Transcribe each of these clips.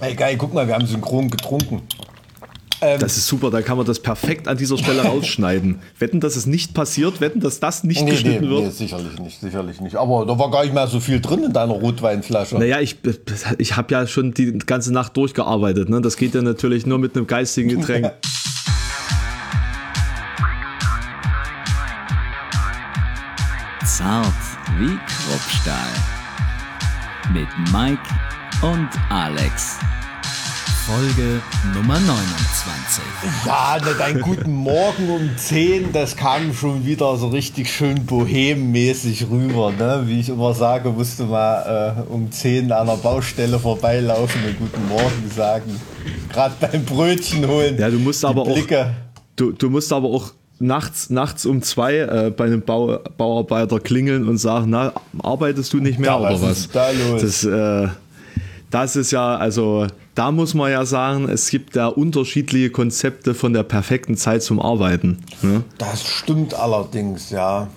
Ey, geil, guck mal, wir haben synchron getrunken. Ähm, das ist super, da kann man das perfekt an dieser Stelle rausschneiden. Wetten, dass es nicht passiert, wetten, dass das nicht nee, geschnitten nee, wird? Nee, sicherlich nicht, sicherlich nicht. Aber da war gar nicht mehr so viel drin in deiner Rotweinflasche. Naja, ich, ich habe ja schon die ganze Nacht durchgearbeitet. Ne? Das geht ja natürlich nur mit einem geistigen Getränk. Zart wie Kruppstahl. Mit Mike und Alex. Folge Nummer 29. Ja, dein guten Morgen um 10, das kam schon wieder so richtig schön bohemmäßig rüber. Ne? Wie ich immer sage, musste mal äh, um 10 an der Baustelle vorbeilaufen und guten Morgen sagen. Gerade beim Brötchen holen. Ja, du musst aber Blicke. auch. Du, du musst aber auch nachts, nachts um zwei äh, bei einem Bau, Bauarbeiter klingeln und sagen, na, arbeitest du nicht mehr ja, oder was? was? Ist da los? Das, äh, das ist ja, also da muss man ja sagen, es gibt da unterschiedliche Konzepte von der perfekten Zeit zum Arbeiten. Ne? Das stimmt allerdings, ja.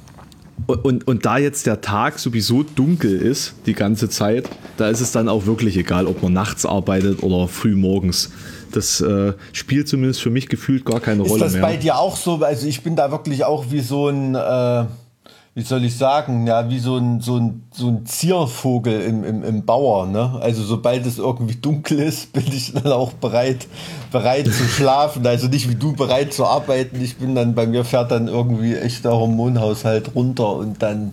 Und, und, und, da jetzt der Tag sowieso dunkel ist, die ganze Zeit, da ist es dann auch wirklich egal, ob man nachts arbeitet oder früh morgens. Das äh, spielt zumindest für mich gefühlt gar keine ist Rolle mehr. Ist das bei dir auch so? Also ich bin da wirklich auch wie so ein... Äh wie soll ich sagen, ja, wie so ein, so ein, so ein Ziervogel im, im, im Bauer, ne? Also sobald es irgendwie dunkel ist, bin ich dann auch bereit, bereit zu schlafen. Also nicht wie du bereit zu arbeiten. Ich bin dann, bei mir fährt dann irgendwie echt der Hormonhaushalt runter und dann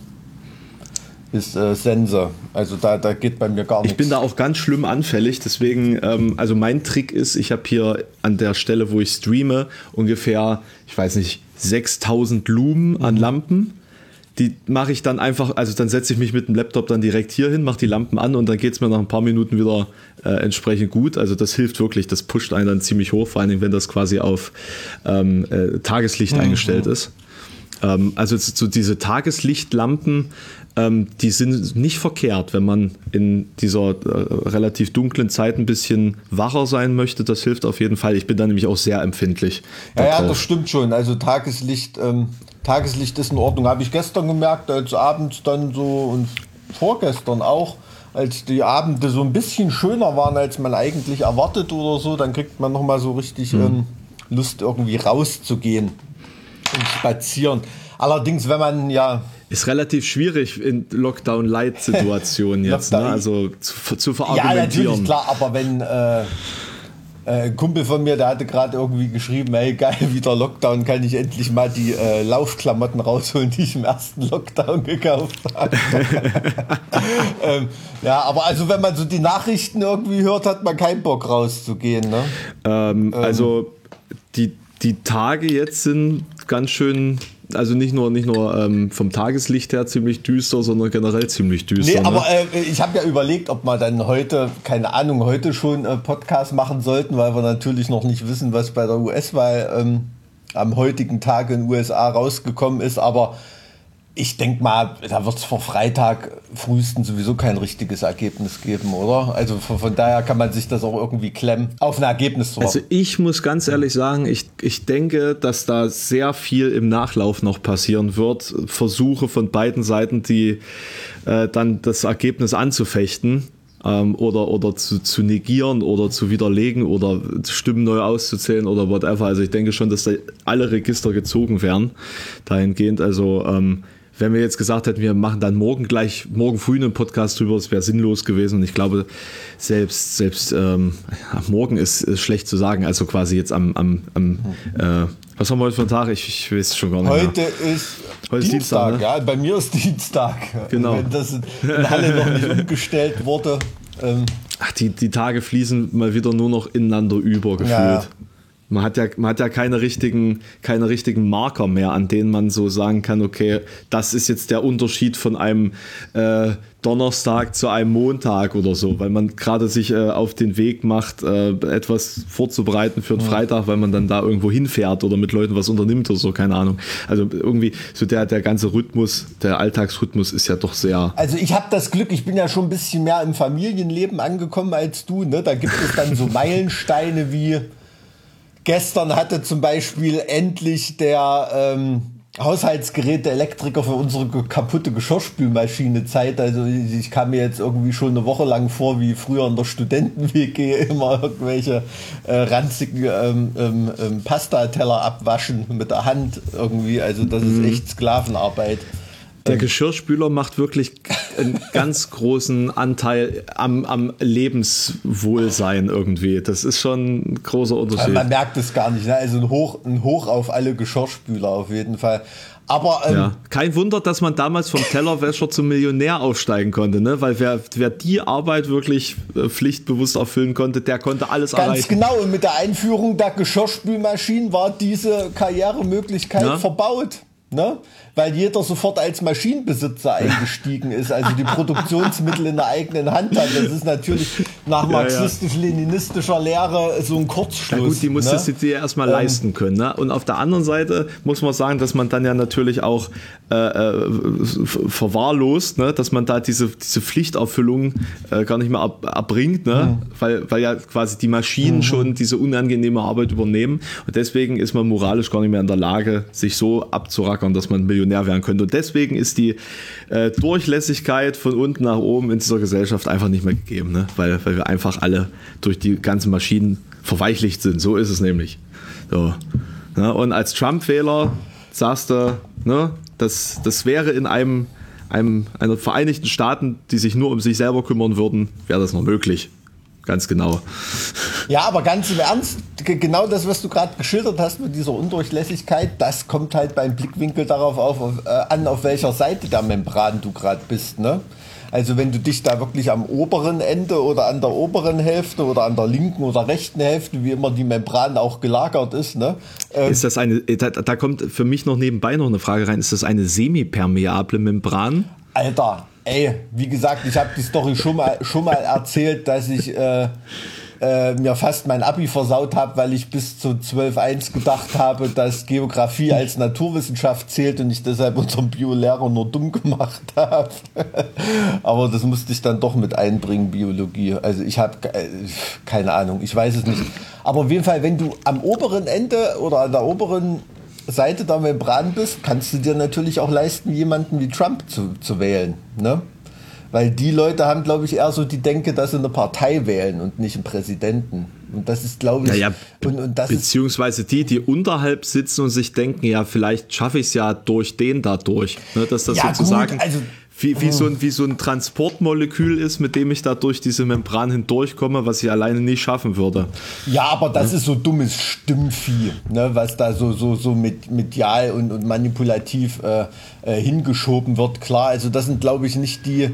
ist äh, Sense. Also da, da geht bei mir gar nichts. Ich bin da auch ganz schlimm anfällig. Deswegen, ähm, also mein Trick ist, ich habe hier an der Stelle, wo ich streame, ungefähr, ich weiß nicht, 6000 Lumen an Lampen die mache ich dann einfach, also dann setze ich mich mit dem Laptop dann direkt hier hin, mache die Lampen an und dann geht es mir nach ein paar Minuten wieder äh, entsprechend gut. Also das hilft wirklich, das pusht einen dann ziemlich hoch, vor allen Dingen, wenn das quasi auf ähm, äh, Tageslicht mhm. eingestellt ist. Ähm, also so diese Tageslichtlampen, ähm, die sind nicht verkehrt, wenn man in dieser äh, relativ dunklen Zeit ein bisschen wacher sein möchte. Das hilft auf jeden Fall. Ich bin da nämlich auch sehr empfindlich. Ja, ja das stimmt schon. Also Tageslicht ähm, Tageslicht ist in Ordnung. Habe ich gestern gemerkt, als abends dann so und vorgestern auch, als die Abende so ein bisschen schöner waren, als man eigentlich erwartet oder so, dann kriegt man nochmal so richtig mhm. ähm, Lust, irgendwie rauszugehen und spazieren. Allerdings, wenn man ja. Ist relativ schwierig in Lockdown-Light-Situationen jetzt, ne? also zu, zu verargumentieren. Ja, natürlich, klar, aber wenn. Äh, äh, ein Kumpel von mir, der hatte gerade irgendwie geschrieben, hey geil, wieder Lockdown, kann ich endlich mal die äh, Laufklamotten rausholen, die ich im ersten Lockdown gekauft habe. ähm, ja, aber also wenn man so die Nachrichten irgendwie hört, hat man keinen Bock rauszugehen. Ne? Ähm, ähm, also die, die Tage jetzt sind ganz schön also nicht nur, nicht nur ähm, vom Tageslicht her ziemlich düster, sondern generell ziemlich düster. Nee, ne? aber äh, ich habe ja überlegt, ob wir dann heute, keine Ahnung, heute schon äh, Podcast machen sollten, weil wir natürlich noch nicht wissen, was bei der US-Wahl ähm, am heutigen Tag in den USA rausgekommen ist. Aber ich denke mal, da wird es vor Freitag frühestens sowieso kein richtiges Ergebnis geben, oder? Also von, von, daher kann man sich das auch irgendwie klemmen, auf ein Ergebnis zu Also ich muss ganz ehrlich sagen, ich, ich denke, dass da sehr viel im Nachlauf noch passieren wird. Versuche von beiden Seiten, die äh, dann das Ergebnis anzufechten. Ähm, oder, oder zu, zu negieren oder zu widerlegen oder Stimmen neu auszuzählen oder whatever. Also ich denke schon, dass da alle Register gezogen werden dahingehend. Also ähm, wenn wir jetzt gesagt hätten, wir machen dann morgen gleich, morgen früh einen Podcast drüber, das wäre sinnlos gewesen. Und ich glaube, selbst, selbst ähm, morgen ist, ist, schlecht zu sagen. Also quasi jetzt am, am, am äh, was haben wir heute für einen Tag? Ich, ich weiß schon gar nicht. Heute mehr. ist heute Dienstag, Dienstag ne? ja. Bei mir ist Dienstag. Genau. Wenn das in Halle noch nicht umgestellt wurde. Ähm. Ach, die, die Tage fließen mal wieder nur noch ineinander über gefühlt. Ja. Man hat ja, man hat ja keine richtigen, keine richtigen Marker mehr, an denen man so sagen kann, okay, das ist jetzt der Unterschied von einem äh, Donnerstag zu einem Montag oder so, weil man gerade sich äh, auf den Weg macht, äh, etwas vorzubereiten für den. Freitag, weil man dann da irgendwo hinfährt oder mit Leuten was unternimmt oder so, keine Ahnung. Also irgendwie so der, der ganze Rhythmus, der Alltagsrhythmus ist ja doch sehr. Also ich habe das Glück, ich bin ja schon ein bisschen mehr im Familienleben angekommen als du, ne? Da gibt es dann so Meilensteine wie Gestern hatte zum Beispiel endlich der, ähm, Haushaltsgeräte, Elektriker für unsere kaputte Geschirrspülmaschine Zeit. Also ich kam mir jetzt irgendwie schon eine Woche lang vor, wie früher in der Studenten-WG immer irgendwelche äh, ranzigen ähm, ähm, ähm, Pastateller abwaschen mit der Hand irgendwie. Also das ist echt Sklavenarbeit. Der Geschirrspüler macht wirklich einen ganz großen Anteil am, am Lebenswohlsein irgendwie. Das ist schon ein großer Unterschied. Man merkt es gar nicht. Ne? Also ein Hoch, ein Hoch auf alle Geschirrspüler auf jeden Fall. Aber ähm, ja. kein Wunder, dass man damals vom Tellerwäscher zum Millionär aufsteigen konnte, ne? Weil wer, wer die Arbeit wirklich äh, pflichtbewusst erfüllen konnte, der konnte alles ganz erreichen. genau. Und mit der Einführung der Geschirrspülmaschinen war diese Karrieremöglichkeit ja. verbaut. Ne? Weil jeder sofort als Maschinenbesitzer eingestiegen ist, also die Produktionsmittel in der eigenen Hand hat. Das ist natürlich nach marxistisch-leninistischer Lehre so ein Kurzschluss. Ja gut, die musstest ne? dir erstmal ähm, leisten können. Ne? Und auf der anderen Seite muss man sagen, dass man dann ja natürlich auch äh, äh verwahrlost, ne? dass man da diese, diese Pflichterfüllung äh, gar nicht mehr ab, erbringt, ne? Mhm. weil, weil ja quasi die Maschinen mhm. schon diese unangenehme Arbeit übernehmen. Und deswegen ist man moralisch gar nicht mehr in der Lage, sich so abzuracken ackern, dass man Millionär werden könnte. Und deswegen ist die äh, Durchlässigkeit von unten nach oben in dieser Gesellschaft einfach nicht mehr gegeben, ne? weil, weil wir einfach alle durch die ganzen Maschinen verweichlicht sind. So ist es nämlich. So. Ne? Und als Trump-Wähler sagst du, ne, das, das wäre in einem, einem einer Vereinigten Staaten, die sich nur um sich selber kümmern würden, wäre das noch möglich. Ganz genau. Ja, aber ganz im Ernst, genau das, was du gerade geschildert hast mit dieser Undurchlässigkeit, das kommt halt beim Blickwinkel darauf auf, auf, äh, an, auf welcher Seite der Membran du gerade bist. Ne? Also wenn du dich da wirklich am oberen Ende oder an der oberen Hälfte oder an der linken oder rechten Hälfte, wie immer die Membran auch gelagert ist, ne? Ähm, ist das eine, da, da kommt für mich noch nebenbei noch eine Frage rein, ist das eine semipermeable Membran? Alter, ey, wie gesagt, ich habe die Story schon mal, schon mal erzählt, dass ich äh, äh, mir fast mein Abi versaut habe, weil ich bis zu 12.1 gedacht habe, dass Geografie als Naturwissenschaft zählt und ich deshalb unseren Biolehrer nur dumm gemacht habe. Aber das musste ich dann doch mit einbringen, Biologie. Also ich habe äh, keine Ahnung, ich weiß es nicht. Aber auf jeden Fall, wenn du am oberen Ende oder an der oberen Seite der Membran bist, kannst du dir natürlich auch leisten, jemanden wie Trump zu, zu wählen. Ne? Weil die Leute haben, glaube ich, eher so die Denke, dass sie eine Partei wählen und nicht einen Präsidenten. Und das ist, glaube ich, ja, ja, und, und beziehungsweise die, die unterhalb sitzen und sich denken, ja, vielleicht schaffe ich es ja durch den da durch. Ne, dass das ja, sozusagen. Gut, also wie, wie, so ein, wie so ein Transportmolekül ist, mit dem ich da durch diese Membran hindurchkomme, was ich alleine nicht schaffen würde. Ja, aber das ja. ist so dummes Stimmvieh, ne, was da so, so, so mit, medial und, und manipulativ äh, äh, hingeschoben wird. Klar, also das sind, glaube ich, nicht die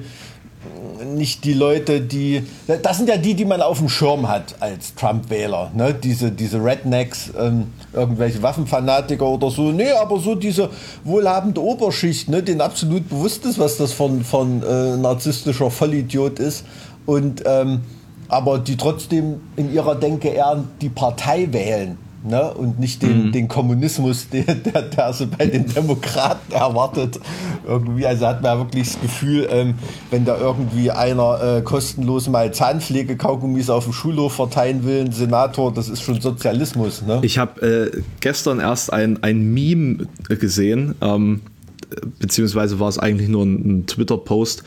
nicht die Leute, die. Das sind ja die, die man auf dem Schirm hat als Trump-Wähler. Ne? Diese, diese Rednecks, ähm, irgendwelche Waffenfanatiker oder so. Nee, aber so diese wohlhabende Oberschicht, ne? denen absolut bewusst ist, was das von, von äh, narzisstischer Vollidiot ist. Und ähm, aber die trotzdem in ihrer Denke eher die Partei wählen ne? und nicht den, mhm. den Kommunismus, der, der, der so bei den Demokraten erwartet. Irgendwie, also hat man ja wirklich das Gefühl, ähm, wenn da irgendwie einer äh, kostenlos mal Zahnpflege-Kaugummis auf dem Schulhof verteilen will, ein Senator, das ist schon Sozialismus. Ne? Ich habe äh, gestern erst ein, ein Meme gesehen. Ähm beziehungsweise war es eigentlich nur ein, ein Twitter-Post.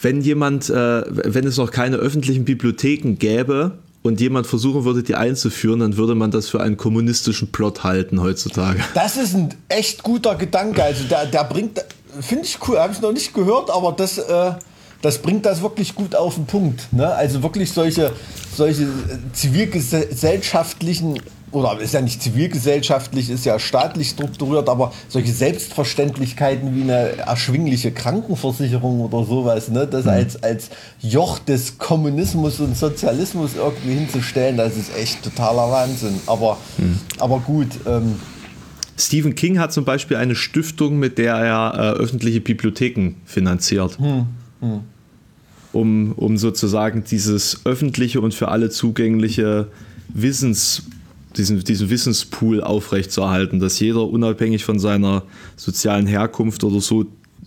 Wenn jemand, äh, wenn es noch keine öffentlichen Bibliotheken gäbe, und jemand versuchen würde, die einzuführen, dann würde man das für einen kommunistischen Plot halten heutzutage. Das ist ein echt guter Gedanke. Also der, der bringt, finde ich cool, habe ich noch nicht gehört, aber das, äh, das bringt das wirklich gut auf den Punkt. Ne? Also wirklich solche, solche zivilgesellschaftlichen oder ist ja nicht zivilgesellschaftlich, ist ja staatlich strukturiert, aber solche Selbstverständlichkeiten wie eine erschwingliche Krankenversicherung oder sowas, ne, das mhm. als, als Joch des Kommunismus und Sozialismus irgendwie hinzustellen, das ist echt totaler Wahnsinn. Aber, mhm. aber gut. Ähm, Stephen King hat zum Beispiel eine Stiftung, mit der er äh, öffentliche Bibliotheken finanziert. Hm, hm. Um, um sozusagen dieses öffentliche und für alle zugängliche Wissens diesen, diesen Wissenspool aufrechtzuerhalten, dass jeder unabhängig von seiner sozialen Herkunft oder so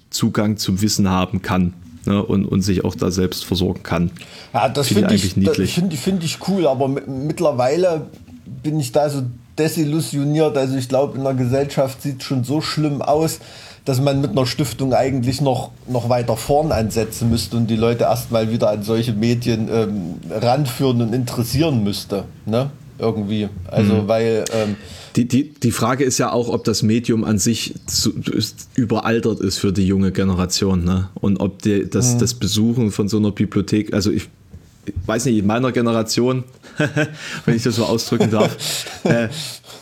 Zugang zum Wissen haben kann. Ne, und, und sich auch da selbst versorgen kann. Ja, das finde find ich, find, find ich cool, aber mittlerweile bin ich da so desillusioniert. Also ich glaube, in der Gesellschaft sieht es schon so schlimm aus, dass man mit einer Stiftung eigentlich noch, noch weiter vorn ansetzen müsste und die Leute erstmal wieder an solche Medien ähm, ranführen und interessieren müsste. Ne? Irgendwie. Also, mhm. weil. Ähm, die, die, die Frage ist ja auch, ob das Medium an sich zu, überaltert ist für die junge Generation. Ne? Und ob die, das, mhm. das Besuchen von so einer Bibliothek, also ich, ich weiß nicht, in meiner Generation, wenn ich das so ausdrücken darf, äh,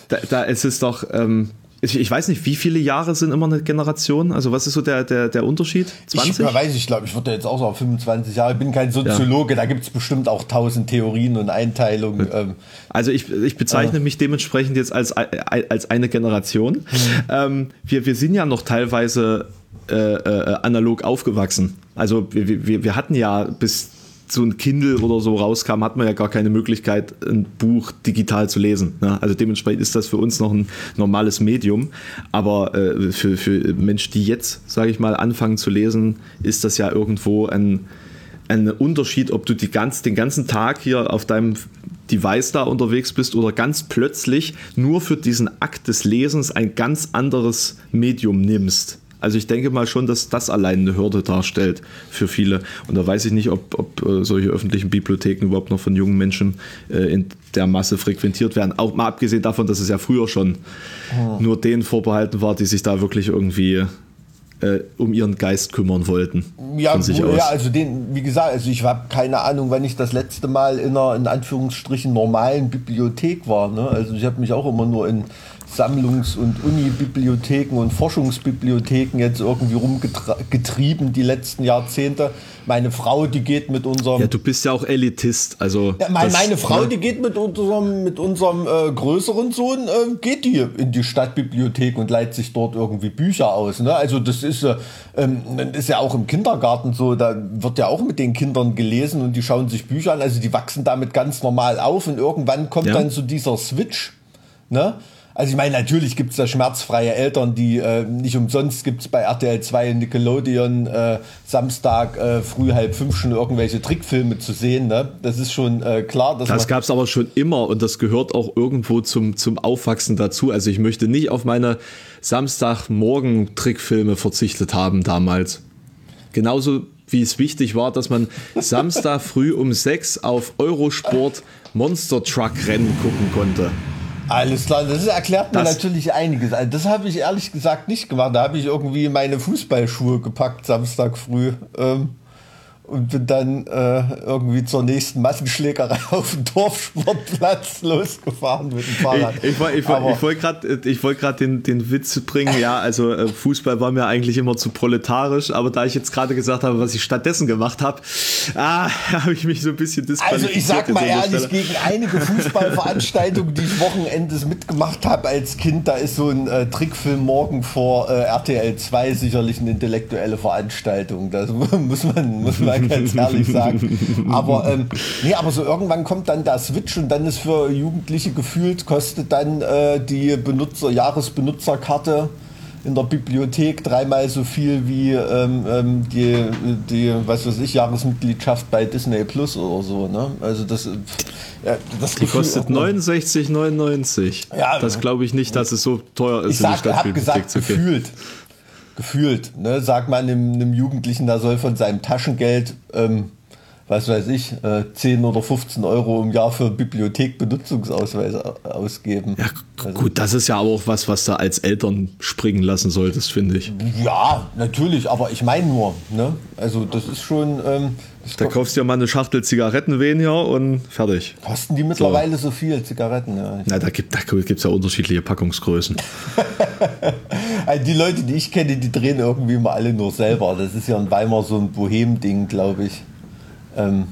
da, da ist es doch. Ähm, ich, ich, weiß nicht, wie viele Jahre sind immer eine Generation? Also was ist so der, der, der Unterschied? 20? Ich weiß, ich glaube, ich würde jetzt auch sagen 25 Jahre. Ich bin kein Soziologe, ja. da gibt es bestimmt auch tausend Theorien und Einteilungen. Ähm. Also ich, ich bezeichne äh. mich dementsprechend jetzt als, als eine Generation. Mhm. Ähm, wir, wir sind ja noch teilweise äh, äh, analog aufgewachsen. Also wir, wir, wir hatten ja bis so ein Kindle oder so rauskam, hat man ja gar keine Möglichkeit, ein Buch digital zu lesen. Ne? Also dementsprechend ist das für uns noch ein normales Medium. Aber äh, für, für Menschen, die jetzt, sage ich mal, anfangen zu lesen, ist das ja irgendwo ein, ein Unterschied, ob du die ganz, den ganzen Tag hier auf deinem Device da unterwegs bist oder ganz plötzlich nur für diesen Akt des Lesens ein ganz anderes Medium nimmst. Also ich denke mal schon, dass das allein eine Hürde darstellt für viele. Und da weiß ich nicht, ob, ob äh, solche öffentlichen Bibliotheken überhaupt noch von jungen Menschen äh, in der Masse frequentiert werden. Auch mal abgesehen davon, dass es ja früher schon oh. nur denen vorbehalten war, die sich da wirklich irgendwie äh, um ihren Geist kümmern wollten. Ja, ja also den, wie gesagt, also ich habe keine Ahnung, wann ich das letzte Mal in einer in Anführungsstrichen normalen Bibliothek war. Ne? Also ich habe mich auch immer nur in Sammlungs- und Unibibliotheken und Forschungsbibliotheken jetzt irgendwie rumgetrieben die letzten Jahrzehnte. Meine Frau, die geht mit unserem. Ja, du bist ja auch Elitist. Also ja, meine, das, meine Frau, ja. die geht mit unserem, mit unserem äh, größeren Sohn, äh, geht die in die Stadtbibliothek und leiht sich dort irgendwie Bücher aus. Ne? Also das ist, äh, ähm, ist ja auch im Kindergarten so, da wird ja auch mit den Kindern gelesen und die schauen sich Bücher an. Also die wachsen damit ganz normal auf und irgendwann kommt ja. dann so dieser Switch. Ne? Also ich meine, natürlich gibt es da schmerzfreie Eltern, die äh, nicht umsonst gibt es bei RTL 2 und Nickelodeon äh, Samstag äh, früh halb fünf schon irgendwelche Trickfilme zu sehen. Ne? Das ist schon äh, klar. Das gab es aber schon immer und das gehört auch irgendwo zum, zum Aufwachsen dazu. Also ich möchte nicht auf meine Samstagmorgen-Trickfilme verzichtet haben damals. Genauso wie es wichtig war, dass man Samstag früh um sechs auf Eurosport Monster Truck Rennen gucken konnte. Alles klar, das erklärt mir das natürlich einiges. Also das habe ich ehrlich gesagt nicht gemacht. Da habe ich irgendwie meine Fußballschuhe gepackt Samstag früh. Ähm, und bin dann äh, irgendwie zur nächsten Massenschlägerei auf dem Dorfsportplatz losgefahren mit dem Fahrrad. Ich, ich, ich, ich wollte gerade wollt den, den Witz bringen, ja, also äh, Fußball war mir eigentlich immer zu proletarisch, aber da ich jetzt gerade gesagt habe, was ich stattdessen gemacht habe, ah, habe ich mich so ein bisschen disqualifiziert. Also ich sag mal ehrlich, gegen einige Fußballveranstaltungen, die ich Wochenendes mitgemacht habe als Kind, da ist so ein äh, Trickfilm morgen vor äh, RTL 2 sicherlich eine intellektuelle Veranstaltung. Das muss man, muss man man ganz ehrlich sagen. Aber, ähm, nee, aber so irgendwann kommt dann der Switch und dann ist für Jugendliche gefühlt, kostet dann äh, die Benutzer, Jahresbenutzerkarte in der Bibliothek dreimal so viel wie ähm, ähm, die, die, was weiß ich, Jahresmitgliedschaft bei Disney Plus oder so. Ne? Also das, ja, das die Gefühl kostet 69,99. Ja, das glaube ich nicht, dass es so teuer ist. Ich habe gesagt, gefühlt gefühlt, ne, sagt man einem, einem Jugendlichen, der soll von seinem Taschengeld, ähm, was weiß ich, äh, 10 oder 15 Euro im Jahr für Bibliothekbenutzungsausweis ausgeben. Ja, also, gut, das ist ja auch was, was du als Eltern springen lassen solltest, finde ich. Ja, natürlich, aber ich meine nur, ne? Also das ist schon. Ähm, da kaufst du ja mal eine Schachtel Zigaretten weniger und fertig. Kosten die mittlerweile so, so viel, Zigaretten? Ja. Na, da gibt es ja unterschiedliche Packungsgrößen. Also die Leute, die ich kenne, die drehen irgendwie immer alle nur selber. Das ist ja in Weimar so ein Bohem-Ding, glaube ich. Ähm,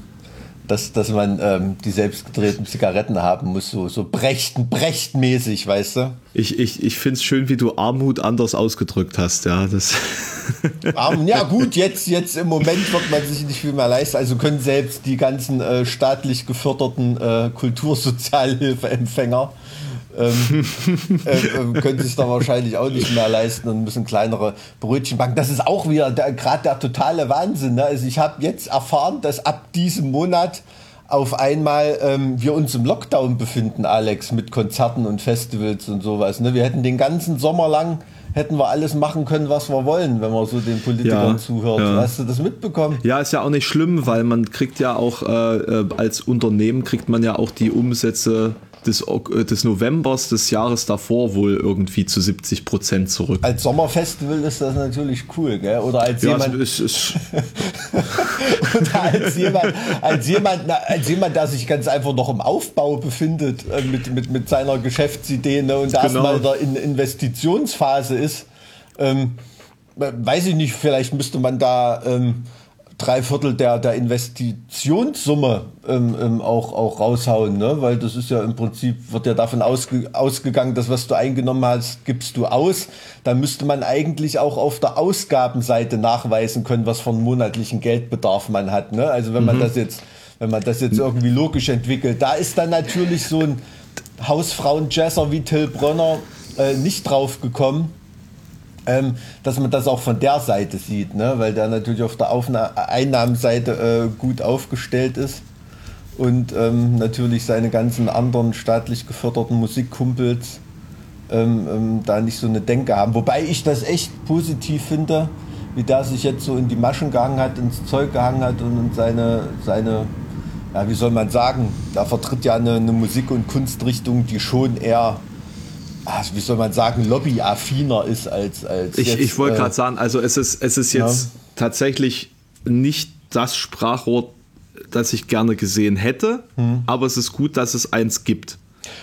dass, dass man ähm, die selbstgedrehten Zigaretten haben muss, so, so brechten, brechtmäßig, weißt du? Ich, ich, ich finde es schön, wie du Armut anders ausgedrückt hast, ja. Das ja, gut, jetzt, jetzt im Moment wird man sich nicht viel mehr leisten. Also können selbst die ganzen äh, staatlich geförderten äh, Kultursozialhilfeempfänger ähm, äh, können sich da wahrscheinlich auch nicht mehr leisten und müssen kleinere Brötchen backen. Das ist auch wieder gerade der totale Wahnsinn. Ne? Also ich habe jetzt erfahren, dass ab diesem Monat auf einmal ähm, wir uns im Lockdown befinden, Alex, mit Konzerten und Festivals und sowas. Ne? Wir hätten den ganzen Sommer lang hätten wir alles machen können, was wir wollen, wenn man so den Politikern ja, zuhört. Ja. Hast du das mitbekommen? Ja, ist ja auch nicht schlimm, weil man kriegt ja auch äh, äh als Unternehmen kriegt man ja auch die Umsätze des, äh, des Novembers des Jahres davor wohl irgendwie zu 70 Prozent zurück. Als Sommerfestival ist das natürlich cool, gell? Oder als ja, jemand. Es, es, oder als jemand, als jemand, als jemand, der sich ganz einfach noch im Aufbau befindet äh, mit, mit, mit seiner Geschäftsidee ne, und genau. erstmal in der Investitionsphase ist. Ähm, weiß ich nicht, vielleicht müsste man da. Ähm, drei Viertel der, der Investitionssumme ähm, ähm, auch, auch raushauen, ne? weil das ist ja im Prinzip, wird ja davon ausge, ausgegangen, dass was du eingenommen hast, gibst du aus. Da müsste man eigentlich auch auf der Ausgabenseite nachweisen können, was für einen monatlichen Geldbedarf man hat. Ne? Also wenn mhm. man das jetzt, wenn man das jetzt irgendwie logisch entwickelt, da ist dann natürlich so ein Hausfrauen-Jazzer wie Till Brönner äh, nicht drauf gekommen ähm, dass man das auch von der Seite sieht, ne? weil der natürlich auf der Aufna Einnahmenseite äh, gut aufgestellt ist und ähm, natürlich seine ganzen anderen staatlich geförderten Musikkumpels ähm, ähm, da nicht so eine Denke haben. Wobei ich das echt positiv finde, wie der sich jetzt so in die Maschen gehangen hat, ins Zeug gehangen hat und seine, seine ja, wie soll man sagen, da vertritt ja eine, eine Musik- und Kunstrichtung, die schon eher wie soll man sagen, lobbyaffiner ist als. als ich ich wollte äh, gerade sagen, also es ist, es ist jetzt ja. tatsächlich nicht das Sprachrohr, das ich gerne gesehen hätte, hm. aber es ist gut, dass es eins gibt.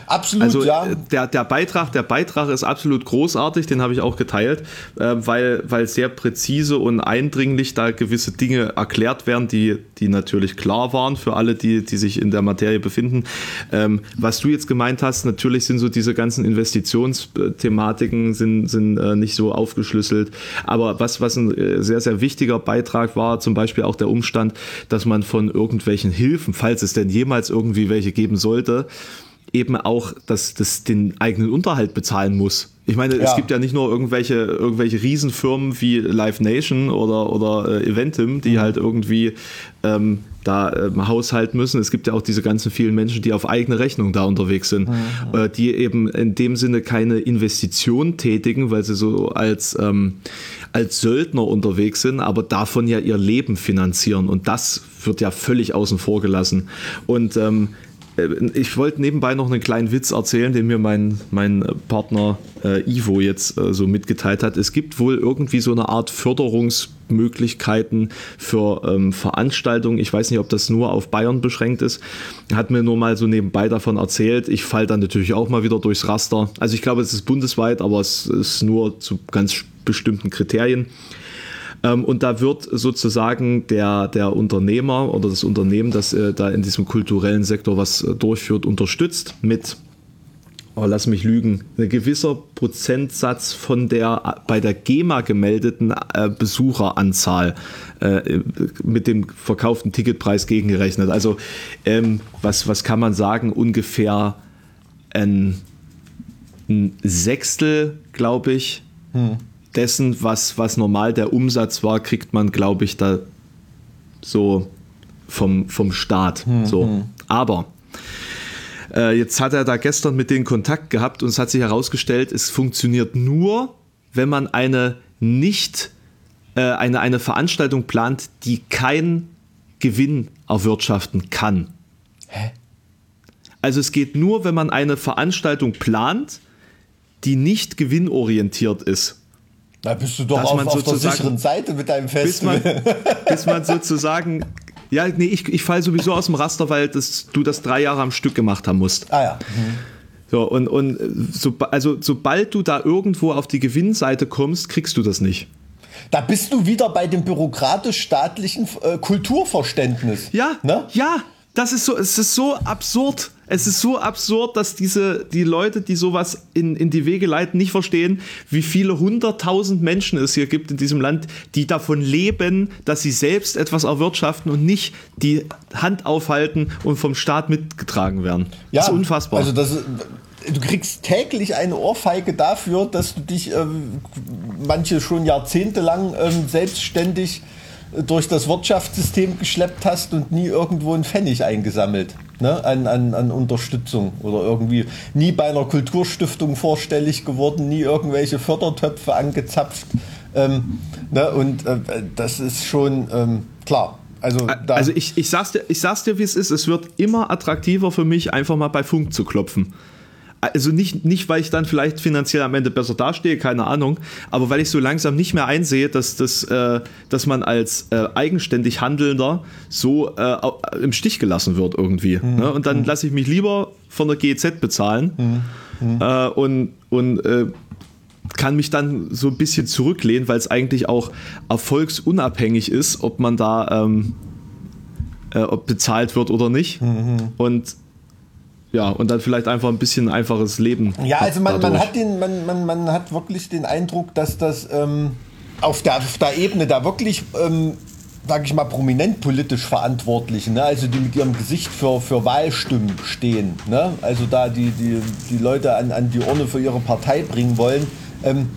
Absolut, also, ja. Äh, der, der, Beitrag, der Beitrag ist absolut großartig, den habe ich auch geteilt, äh, weil, weil sehr präzise und eindringlich da gewisse Dinge erklärt werden, die, die natürlich klar waren für alle, die, die sich in der Materie befinden. Ähm, was du jetzt gemeint hast, natürlich sind so diese ganzen Investitionsthematiken sind, sind äh, nicht so aufgeschlüsselt. Aber was, was ein äh, sehr, sehr wichtiger Beitrag war, zum Beispiel auch der Umstand, dass man von irgendwelchen Hilfen, falls es denn jemals irgendwie welche geben sollte, eben auch das, das den eigenen Unterhalt bezahlen muss. Ich meine, ja. es gibt ja nicht nur irgendwelche, irgendwelche Riesenfirmen wie Live Nation oder, oder äh, Eventim, die mhm. halt irgendwie ähm, da ähm, haushalten müssen. Es gibt ja auch diese ganzen vielen Menschen, die auf eigene Rechnung da unterwegs sind, mhm. äh, die eben in dem Sinne keine Investition tätigen, weil sie so als, ähm, als Söldner unterwegs sind, aber davon ja ihr Leben finanzieren. Und das wird ja völlig außen vor gelassen. Und ähm, äh, ich wollte nebenbei noch einen kleinen Witz erzählen, den mir mein, mein Partner äh, Ivo jetzt äh, so mitgeteilt hat. Es gibt wohl irgendwie so eine Art Förderungsmöglichkeiten für ähm, Veranstaltungen. Ich weiß nicht, ob das nur auf Bayern beschränkt ist. Hat mir nur mal so nebenbei davon erzählt. Ich falle dann natürlich auch mal wieder durchs Raster. Also ich glaube, es ist bundesweit, aber es ist nur zu ganz bestimmten Kriterien. Ähm, und da wird sozusagen der, der Unternehmer oder das Unternehmen, das äh, da in diesem kulturellen Sektor was äh, durchführt, unterstützt mit oh, lass mich lügen, ein gewisser Prozentsatz von der bei der GEMA gemeldeten äh, Besucheranzahl äh, mit dem verkauften Ticketpreis gegengerechnet. Also ähm, was, was kann man sagen? Ungefähr ein, ein Sechstel, glaube ich, hm dessen, was, was normal der Umsatz war, kriegt man, glaube ich, da so vom, vom Staat. Mhm. So. Hm. Aber äh, jetzt hat er da gestern mit denen Kontakt gehabt und es hat sich herausgestellt, es funktioniert nur, wenn man eine nicht äh, eine, eine Veranstaltung plant, die keinen Gewinn erwirtschaften kann. Hä? Also es geht nur, wenn man eine Veranstaltung plant, die nicht gewinnorientiert ist. Da bist du doch auf, auf der sicheren Seite mit deinem Festival. Bis man, bis man sozusagen ja, nee, ich, ich falle sowieso aus dem Raster, weil das, du das drei Jahre am Stück gemacht haben musst. Ah ja. Mhm. So, und, und so, also sobald du da irgendwo auf die Gewinnseite kommst, kriegst du das nicht. Da bist du wieder bei dem bürokratisch-staatlichen äh, Kulturverständnis. Ja, ne? ja, das ist so, es ist so absurd es ist so absurd, dass diese, die Leute, die sowas in, in die Wege leiten, nicht verstehen, wie viele hunderttausend Menschen es hier gibt in diesem Land, die davon leben, dass sie selbst etwas erwirtschaften und nicht die Hand aufhalten und vom Staat mitgetragen werden. Ja, das ist unfassbar. Also das ist, du kriegst täglich eine Ohrfeige dafür, dass du dich ähm, manche schon jahrzehntelang ähm, selbstständig durch das Wirtschaftssystem geschleppt hast und nie irgendwo einen Pfennig eingesammelt ne? an, an, an Unterstützung oder irgendwie nie bei einer Kulturstiftung vorstellig geworden, nie irgendwelche Fördertöpfe angezapft. Ähm, ne? Und äh, das ist schon ähm, klar. Also, also ich, ich, sag's dir, ich sag's dir, wie es ist. Es wird immer attraktiver für mich, einfach mal bei Funk zu klopfen. Also nicht, nicht, weil ich dann vielleicht finanziell am Ende besser dastehe, keine Ahnung, aber weil ich so langsam nicht mehr einsehe, dass, das, äh, dass man als äh, eigenständig Handelnder so äh, im Stich gelassen wird irgendwie. Mhm. Ne? Und dann mhm. lasse ich mich lieber von der GEZ bezahlen mhm. mhm. Äh, und, und äh, kann mich dann so ein bisschen zurücklehnen, weil es eigentlich auch erfolgsunabhängig ist, ob man da ähm, äh, ob bezahlt wird oder nicht. Mhm. Und ja, und dann vielleicht einfach ein bisschen einfaches Leben. Ja, also man, man hat den, man, man, man hat wirklich den Eindruck, dass das ähm, auf, der, auf der Ebene da wirklich, ähm, sage ich mal, prominent politisch Verantwortlichen, ne? also die mit ihrem Gesicht für, für Wahlstimmen stehen, ne? also da die, die, die Leute an, an die Urne für ihre Partei bringen wollen, ähm,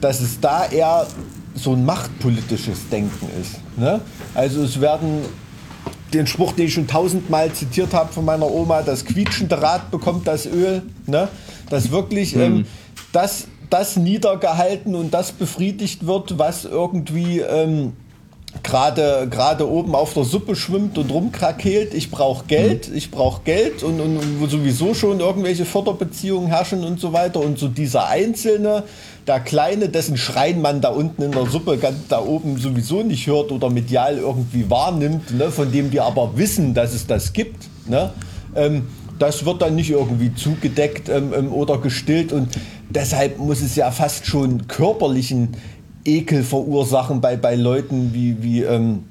dass es da eher so ein machtpolitisches Denken ist. Ne? Also es werden den Spruch, den ich schon tausendmal zitiert habe von meiner Oma, das quietschende Rad bekommt das Öl, ne? dass wirklich ähm, mhm. das, das niedergehalten und das befriedigt wird, was irgendwie ähm, gerade gerade oben auf der Suppe schwimmt und rumkrakeelt. Ich brauche Geld, mhm. ich brauche Geld und, und, und sowieso schon irgendwelche Förderbeziehungen herrschen und so weiter. Und so dieser Einzelne, der Kleine, dessen Schreien man da unten in der Suppe ganz da oben sowieso nicht hört oder medial irgendwie wahrnimmt, ne, von dem wir aber wissen, dass es das gibt, ne, ähm, das wird dann nicht irgendwie zugedeckt ähm, ähm oder gestillt. Und deshalb muss es ja fast schon körperlichen Ekel verursachen bei, bei Leuten wie, wie ähm,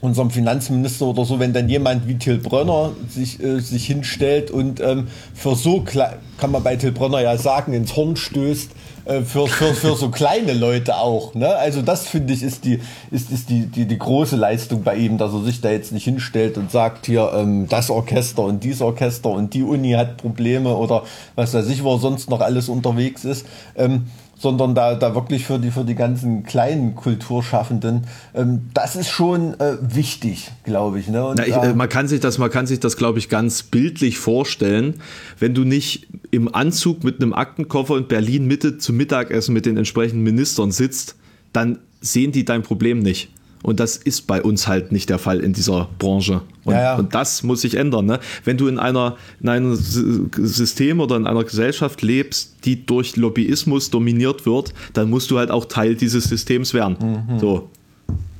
unserem Finanzminister oder so, wenn dann jemand wie Till Brönner sich, äh, sich hinstellt und ähm, für so, kann man bei Till Brönner ja sagen, ins Horn stößt, äh, für, für, für so kleine Leute auch. Ne? Also das finde ich ist die, ist, ist die, die, die große Leistung bei ihm, dass er sich da jetzt nicht hinstellt und sagt, hier ähm, das Orchester und dies Orchester und die Uni hat Probleme oder was weiß ich, wo sonst noch alles unterwegs ist. Ähm, sondern da, da wirklich für die, für die ganzen kleinen Kulturschaffenden. Ähm, das ist schon äh, wichtig, glaube ich. Ne? Na, ich äh, man kann sich das, man kann sich das, glaube ich, ganz bildlich vorstellen, wenn du nicht im Anzug mit einem Aktenkoffer in Berlin Mitte zum Mittagessen mit den entsprechenden Ministern sitzt, dann sehen die dein Problem nicht. Und das ist bei uns halt nicht der Fall in dieser Branche. Und, ja, ja. und das muss sich ändern. Ne? Wenn du in, einer, in einem System oder in einer Gesellschaft lebst, die durch Lobbyismus dominiert wird, dann musst du halt auch Teil dieses Systems werden. Mhm. So.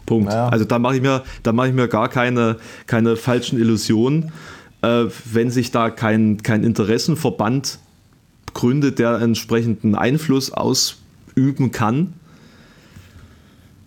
Punkt. Ja, also da mache ich mir, da mache ich mir gar keine, keine falschen Illusionen, äh, wenn sich da kein, kein Interessenverband gründet, der entsprechenden Einfluss ausüben kann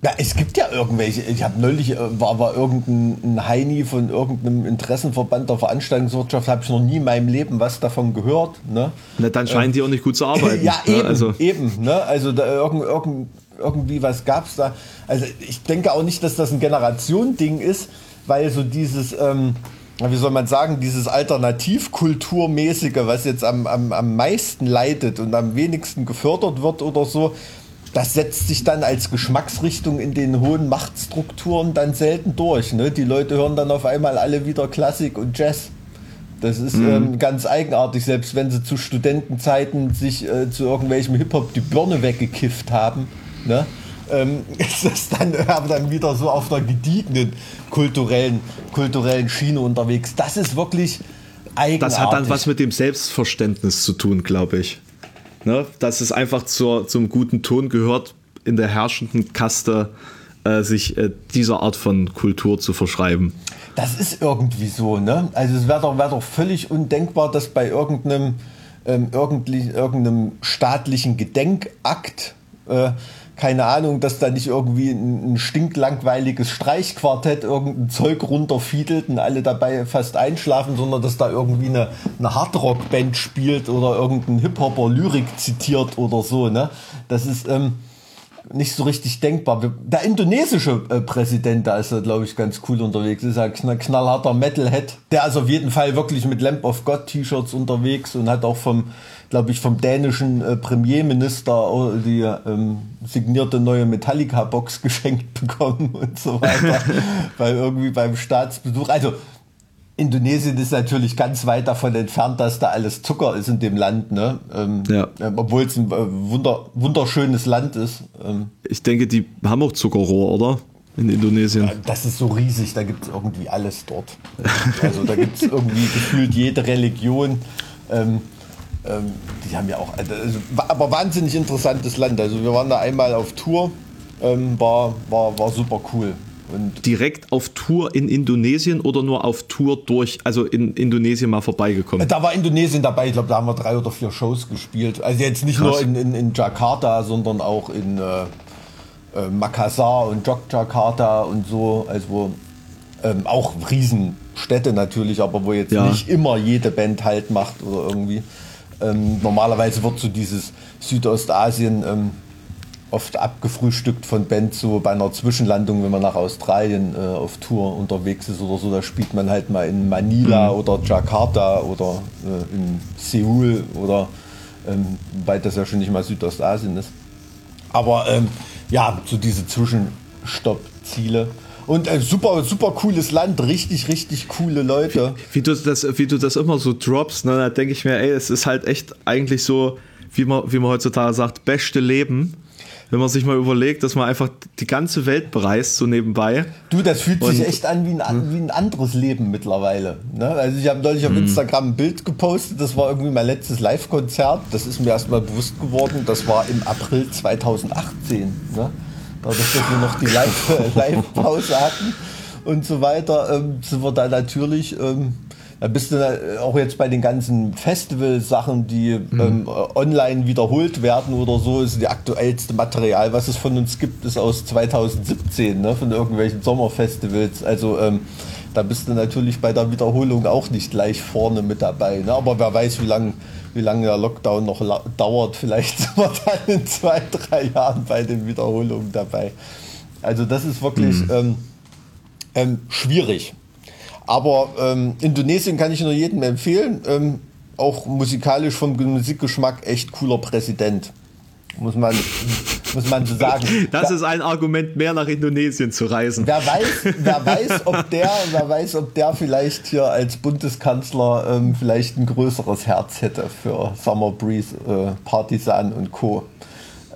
ja, es gibt ja irgendwelche. Ich habe neulich, äh, war, war irgendein Heini von irgendeinem Interessenverband der Veranstaltungswirtschaft, habe ich noch nie in meinem Leben was davon gehört. Ne? Na, dann scheinen ähm, die auch nicht gut zu arbeiten. ja, ne? eben. Also. eben ne? Also da irgend, irgend, irgendwie was gab es da. Also ich denke auch nicht, dass das ein Generation-Ding ist, weil so dieses. Ähm, wie soll man sagen, dieses Alternativkulturmäßige, was jetzt am, am, am meisten leidet und am wenigsten gefördert wird oder so, das setzt sich dann als Geschmacksrichtung in den hohen Machtstrukturen dann selten durch. Ne? Die Leute hören dann auf einmal alle wieder Klassik und Jazz. Das ist mhm. ähm, ganz eigenartig, selbst wenn sie zu Studentenzeiten sich äh, zu irgendwelchem Hip-Hop die Birne weggekifft haben. Ne? Ähm, ist das dann, aber dann wieder so auf der gediegenen kulturellen, kulturellen Schiene unterwegs. Das ist wirklich eigenartig. Das hat dann was mit dem Selbstverständnis zu tun, glaube ich. Ne? Dass es einfach zur, zum guten Ton gehört, in der herrschenden Kaste äh, sich äh, dieser Art von Kultur zu verschreiben. Das ist irgendwie so, ne? Also es wäre doch, wär doch völlig undenkbar, dass bei irgendeinem, ähm, irgendeinem staatlichen Gedenkakt äh, keine Ahnung, dass da nicht irgendwie ein, ein stinklangweiliges Streichquartett irgendein Zeug runterfiedelt und alle dabei fast einschlafen, sondern dass da irgendwie eine, eine Hardrock-Band spielt oder irgendein Hip-Hopper Lyrik zitiert oder so. Ne? Das ist, ähm, nicht so richtig denkbar. Der indonesische äh, Präsident, da ist er, glaube ich, ganz cool unterwegs. Ist ein knallharter Metalhead. Der ist auf jeden Fall wirklich mit Lamp of God T-Shirts unterwegs und hat auch vom, glaube ich, vom dänischen äh, Premierminister die ähm, signierte neue Metallica-Box geschenkt bekommen und so weiter. Weil irgendwie beim Staatsbesuch, also Indonesien ist natürlich ganz weit davon entfernt, dass da alles Zucker ist in dem Land, ne? Ähm, ja. Ähm, obwohl es ein äh, wunder, wunderschönes Land ist. Ähm, ich denke, die haben auch Zuckerrohr, oder? In Indonesien. Das ist so riesig, da gibt es irgendwie alles dort. also da gibt es irgendwie gefühlt jede Religion. Ähm, ähm, die haben ja auch, also, aber wahnsinnig interessantes Land. Also wir waren da einmal auf Tour, ähm, war, war, war super cool. Und Direkt auf Tour in Indonesien oder nur auf Tour durch, also in Indonesien mal vorbeigekommen? Da war Indonesien dabei, ich glaube, da haben wir drei oder vier Shows gespielt. Also jetzt nicht Krass. nur in, in, in, Jakarta, sondern auch in äh, äh, Makassar und Jakarta und so, also ähm, auch Riesenstädte natürlich, aber wo jetzt ja. nicht immer jede Band halt macht oder irgendwie. Ähm, normalerweise wird so dieses Südostasien ähm, oft abgefrühstückt von Bands so bei einer Zwischenlandung, wenn man nach Australien äh, auf Tour unterwegs ist oder so, da spielt man halt mal in Manila mhm. oder Jakarta oder äh, in Seoul oder ähm, weil das ja schon nicht mal Südostasien ist. Aber ähm, ja, so diese Zwischenstoppziele. Und ein äh, super, super cooles Land, richtig, richtig coole Leute. Wie, wie, du, das, wie du das immer so droppst, ne, da denke ich mir, ey, es ist halt echt eigentlich so, wie man, wie man heutzutage sagt, beste Leben wenn man sich mal überlegt, dass man einfach die ganze Welt bereist, so nebenbei. Du, das fühlt und, sich echt an wie ein, hm? wie ein anderes Leben mittlerweile. Ne? Also ich habe neulich auf hm. Instagram ein Bild gepostet, das war irgendwie mein letztes Live-Konzert. Das ist mir erstmal bewusst geworden, das war im April 2018. Ne? Dadurch, dass wir noch die Live-Pause Live hatten und so weiter, ähm, sind wir da natürlich... Ähm, da bist du auch jetzt bei den ganzen Festival-Sachen, die mhm. ähm, online wiederholt werden oder so, ist die aktuellste Material, was es von uns gibt, ist aus 2017, ne, von irgendwelchen Sommerfestivals. Also ähm, da bist du natürlich bei der Wiederholung auch nicht gleich vorne mit dabei. Ne? Aber wer weiß, wie lange wie lange der Lockdown noch dauert. Vielleicht sind wir dann in zwei, drei Jahren bei den Wiederholungen dabei. Also das ist wirklich mhm. ähm, ähm, schwierig. Aber ähm, Indonesien kann ich nur jedem empfehlen. Ähm, auch musikalisch vom Musikgeschmack echt cooler Präsident. Muss man, muss man so sagen. Das ist ein Argument mehr nach Indonesien zu reisen. Wer weiß, wer weiß, ob der, wer weiß, ob der vielleicht hier als Bundeskanzler ähm, vielleicht ein größeres Herz hätte für Summer Breeze, äh, Partisan und Co.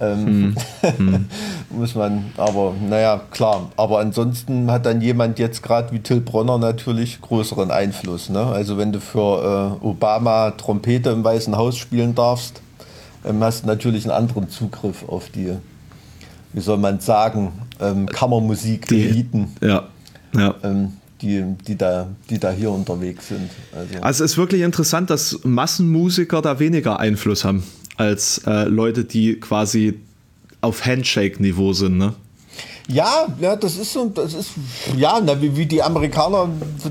Ähm, hm. muss man, aber naja, klar. Aber ansonsten hat dann jemand jetzt gerade wie Till Bronner natürlich größeren Einfluss. Ne? Also wenn du für äh, Obama Trompete im Weißen Haus spielen darfst, ähm, hast du natürlich einen anderen Zugriff auf die, wie soll man sagen, ähm, Kammermusik-Eliten. Ja, ja. Ähm, die, die, da, die da hier unterwegs sind. Also. also es ist wirklich interessant, dass Massenmusiker da weniger Einfluss haben als äh, Leute, die quasi auf Handshake-Niveau sind, ne? Ja, ja, das ist so, das ist, ja, na, wie, wie die Amerikaner,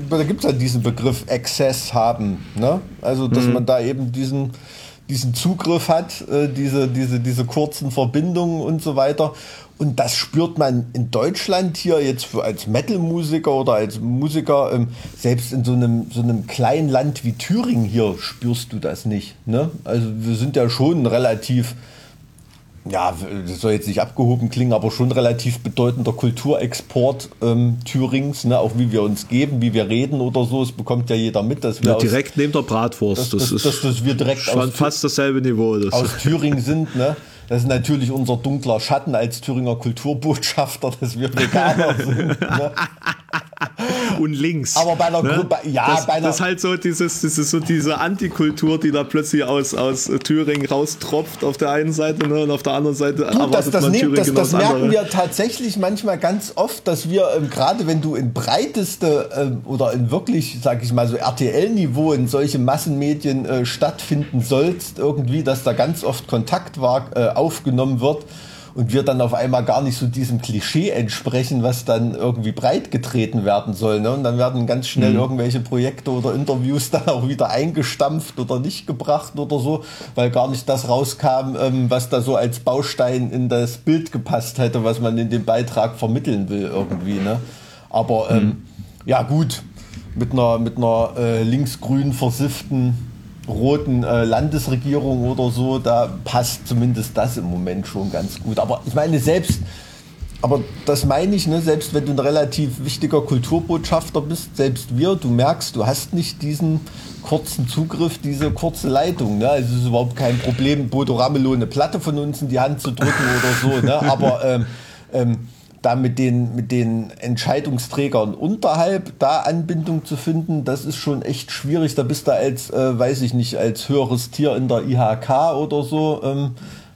da gibt es halt diesen Begriff Access haben, ne? Also, dass mhm. man da eben diesen, diesen Zugriff hat, äh, diese, diese, diese kurzen Verbindungen und so weiter. Und das spürt man in Deutschland hier jetzt für, als Metal-Musiker oder als Musiker, ähm, selbst in so einem, so einem kleinen Land wie Thüringen hier spürst du das nicht. Ne? Also wir sind ja schon relativ, ja, das soll jetzt nicht abgehoben klingen, aber schon relativ bedeutender Kulturexport ähm, Thürings, ne? auch wie wir uns geben, wie wir reden oder so. Es bekommt ja jeder mit, dass wir ja, direkt aus, neben der Bratwurst. Das, das, das, das, das wir direkt aus, fast dasselbe Niveau. Das. aus Thüringen sind. Ne? Das ist natürlich unser dunkler Schatten als Thüringer Kulturbotschafter, dass wir Veganer sind. Ne? Und links. Aber bei einer ne? Gruppe, ja, das, bei einer. Das ist halt so dieses, das ist so diese Antikultur, die da plötzlich aus, aus Thüringen raustropft auf der einen Seite ne? und auf der anderen Seite du, das, das, nehm, das, das merken wir tatsächlich manchmal ganz oft, dass wir, ähm, gerade wenn du in breiteste ähm, oder in wirklich, sag ich mal, so RTL-Niveau in solche Massenmedien äh, stattfinden sollst, irgendwie, dass da ganz oft Kontakt war, äh, aufgenommen wird und wir dann auf einmal gar nicht so diesem Klischee entsprechen, was dann irgendwie breit getreten werden soll. Ne? Und dann werden ganz schnell mhm. irgendwelche Projekte oder Interviews dann auch wieder eingestampft oder nicht gebracht oder so, weil gar nicht das rauskam, ähm, was da so als Baustein in das Bild gepasst hätte, was man in dem Beitrag vermitteln will irgendwie. Ne? Aber ähm, mhm. ja gut, mit einer, mit einer äh, linksgrün versifften roten äh, Landesregierung oder so, da passt zumindest das im Moment schon ganz gut. Aber ich meine, selbst, aber das meine ich, ne, selbst wenn du ein relativ wichtiger Kulturbotschafter bist, selbst wir, du merkst, du hast nicht diesen kurzen Zugriff, diese kurze Leitung. Ne? Also es ist überhaupt kein Problem, Bodo Ramelow eine Platte von uns in die Hand zu drücken oder so. Ne? Aber ähm, ähm, da mit den, mit den Entscheidungsträgern unterhalb da Anbindung zu finden, das ist schon echt schwierig. Da bist du als, äh, weiß ich nicht, als höheres Tier in der IHK oder so ähm,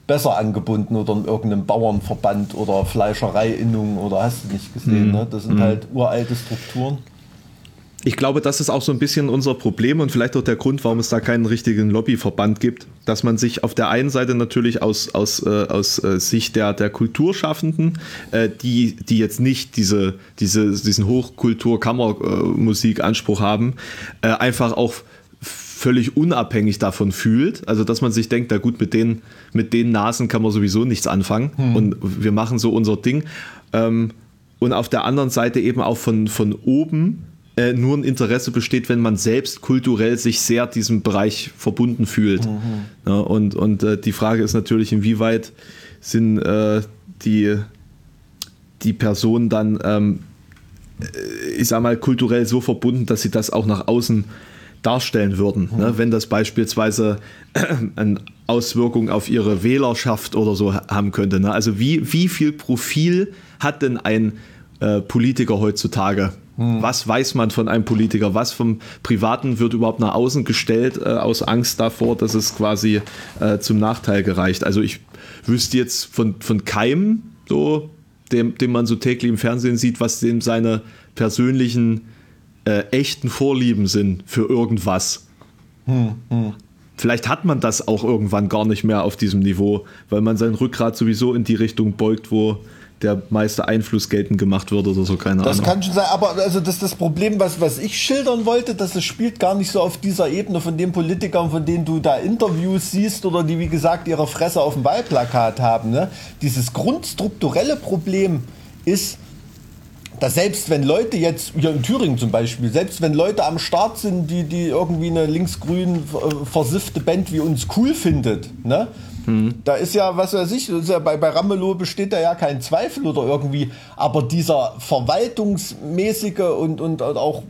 besser angebunden oder in irgendeinem Bauernverband oder Fleischereiinnung oder hast du nicht gesehen. Mhm. Ne? Das sind mhm. halt uralte Strukturen ich glaube, das ist auch so ein bisschen unser Problem und vielleicht auch der Grund, warum es da keinen richtigen Lobbyverband gibt, dass man sich auf der einen Seite natürlich aus, aus, äh, aus äh, Sicht der, der Kulturschaffenden, äh, die, die jetzt nicht diese, diese, diesen Hochkultur-Kammermusik-Anspruch haben, äh, einfach auch völlig unabhängig davon fühlt. Also dass man sich denkt, na gut, mit den, mit den Nasen kann man sowieso nichts anfangen hm. und wir machen so unser Ding. Ähm, und auf der anderen Seite eben auch von, von oben äh, nur ein Interesse besteht, wenn man selbst kulturell sich sehr diesem Bereich verbunden fühlt. Mhm. Ja, und und äh, die Frage ist natürlich, inwieweit sind äh, die, die Personen dann, ähm, äh, ich sag mal, kulturell so verbunden, dass sie das auch nach außen darstellen würden. Mhm. Ne? Wenn das beispielsweise eine Auswirkung auf ihre Wählerschaft oder so haben könnte. Ne? Also wie, wie viel Profil hat denn ein äh, Politiker heutzutage? Hm. Was weiß man von einem Politiker? Was vom Privaten wird überhaupt nach außen gestellt äh, aus Angst davor, dass es quasi äh, zum Nachteil gereicht? Also ich wüsste jetzt von, von keinem, so, dem, dem man so täglich im Fernsehen sieht, was dem seine persönlichen äh, echten Vorlieben sind für irgendwas. Hm, hm. Vielleicht hat man das auch irgendwann gar nicht mehr auf diesem Niveau, weil man sein Rückgrat sowieso in die Richtung beugt, wo der meiste Einfluss geltend gemacht wird oder so, keine das Ahnung. Das kann schon sein, aber also das das Problem, was, was ich schildern wollte, dass es spielt gar nicht so auf dieser Ebene von den Politikern, von denen du da Interviews siehst oder die, wie gesagt, ihre Fresse auf dem Wahlplakat haben. Ne? Dieses grundstrukturelle Problem ist, dass selbst wenn Leute jetzt, hier in Thüringen zum Beispiel, selbst wenn Leute am Start sind, die, die irgendwie eine linksgrün äh, versiffte Band wie uns cool findet, ne? Hm. Da ist ja, was weiß ich, ja bei, bei Ramelow besteht da ja kein Zweifel oder irgendwie, aber dieser verwaltungsmäßige und, und, und auch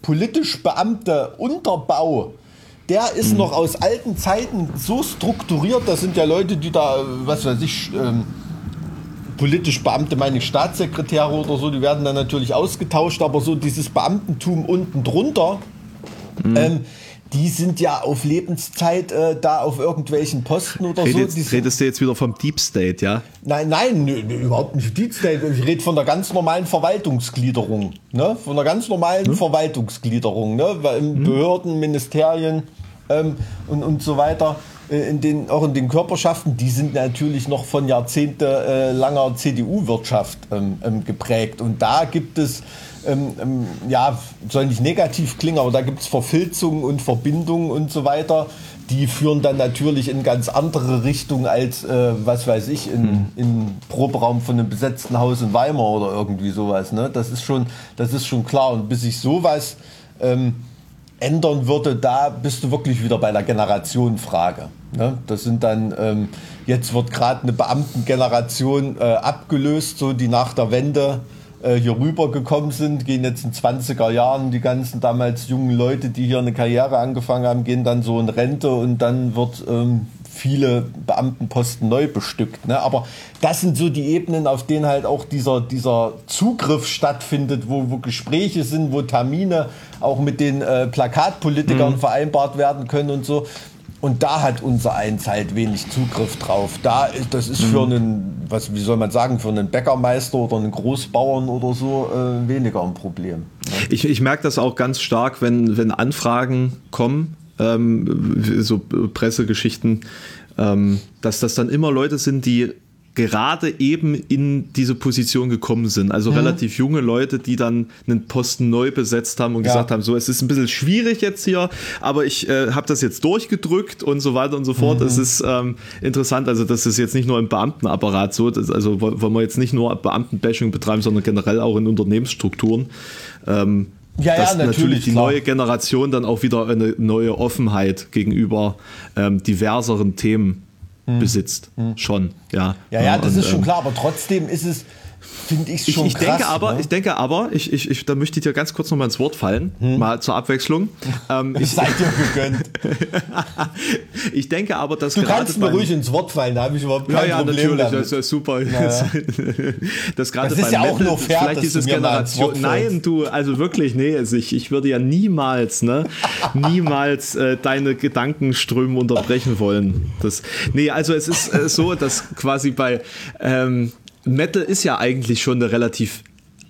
politisch beamte Unterbau, der ist hm. noch aus alten Zeiten so strukturiert, da sind ja Leute, die da, was weiß ich, ähm, politisch Beamte, meine ich Staatssekretäre oder so, die werden dann natürlich ausgetauscht, aber so dieses Beamtentum unten drunter, mhm. ähm, die sind ja auf Lebenszeit äh, da auf irgendwelchen Posten oder redest, so. redest du jetzt wieder vom Deep State, ja? Nein, nein, nö, nö, überhaupt nicht Deep State. Ich rede von der ganz normalen Verwaltungsgliederung. Ne? Von der ganz normalen hm? Verwaltungsgliederung. Ne? In hm? Behörden, Ministerien ähm, und, und so weiter. Äh, in den, auch in den Körperschaften, die sind natürlich noch von jahrzehntelanger CDU-Wirtschaft ähm, ähm, geprägt. Und da gibt es ähm, ähm, ja, soll nicht negativ klingen, aber da gibt es Verfilzungen und Verbindungen und so weiter. Die führen dann natürlich in ganz andere Richtungen als, äh, was weiß ich, in, hm. in Proberaum von einem besetzten Haus in Weimar oder irgendwie sowas. Ne? Das, ist schon, das ist schon klar. Und bis sich sowas ähm, ändern würde, da bist du wirklich wieder bei der Generationenfrage. Ne? Das sind dann, ähm, jetzt wird gerade eine Beamtengeneration äh, abgelöst, so die nach der Wende äh, hier rübergekommen sind, gehen jetzt in 20er Jahren, die ganzen damals jungen Leute, die hier eine Karriere angefangen haben, gehen dann so in Rente und dann wird ähm, viele Beamtenposten neu bestückt. Ne? Aber das sind so die Ebenen, auf denen halt auch dieser, dieser Zugriff stattfindet, wo, wo Gespräche sind, wo Termine auch mit den äh, Plakatpolitikern mhm. vereinbart werden können und so. Und da hat unser Eins halt wenig Zugriff drauf. Da, das ist für mhm. einen, was, wie soll man sagen, für einen Bäckermeister oder einen Großbauern oder so äh, weniger ein Problem. Ne? Ich, ich merke das auch ganz stark, wenn, wenn Anfragen kommen, ähm, so Pressegeschichten, ähm, dass das dann immer Leute sind, die gerade eben in diese Position gekommen sind. Also mhm. relativ junge Leute, die dann einen Posten neu besetzt haben und ja. gesagt haben, so, es ist ein bisschen schwierig jetzt hier, aber ich äh, habe das jetzt durchgedrückt und so weiter und so fort. Mhm. Es ist ähm, interessant, also das ist jetzt nicht nur im Beamtenapparat so, das, also wollen wir jetzt nicht nur Beamtenbashing betreiben, sondern generell auch in Unternehmensstrukturen. Ähm, ja, dass ja, natürlich, natürlich die klar. neue Generation dann auch wieder eine neue Offenheit gegenüber ähm, diverseren Themen hm. besitzt. Hm. Schon, ja. Ja, ja, das und, ist schon ähm, klar, aber trotzdem ist es finde ich schon ich, ich krass. Denke aber, ne? Ich denke aber, ich, ich, ich, da möchte ich dir ganz kurz noch mal ins Wort fallen, hm. mal zur Abwechslung. Ähm, ich seid dir gegönnt. ich denke aber, dass Du kannst mir ruhig ins Wort fallen, da habe ich überhaupt kein ja, ja, Problem natürlich, damit. das ist super. Naja. das, das ist ja auch nur fair, vielleicht dieses Generation. Nein, du, also wirklich, nee, also ich, ich würde ja niemals, ne, niemals äh, deine Gedankenströme unterbrechen wollen. Das, nee, also es ist äh, so, dass quasi bei ähm, Metal ist ja eigentlich schon eine relativ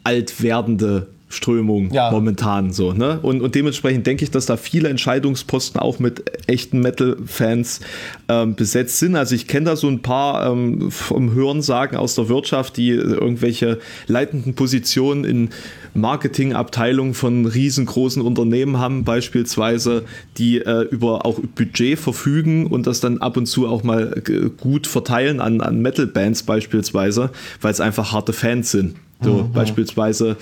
alt werdende Strömung ja. momentan so. Ne? Und, und dementsprechend denke ich, dass da viele Entscheidungsposten auch mit echten Metal-Fans ähm, besetzt sind. Also ich kenne da so ein paar ähm, vom Hörensagen aus der Wirtschaft, die irgendwelche leitenden Positionen in Marketingabteilungen von riesengroßen Unternehmen haben, beispielsweise, die äh, über auch Budget verfügen und das dann ab und zu auch mal gut verteilen an, an Metal-Bands beispielsweise, weil es einfach harte Fans sind. So mhm. beispielsweise,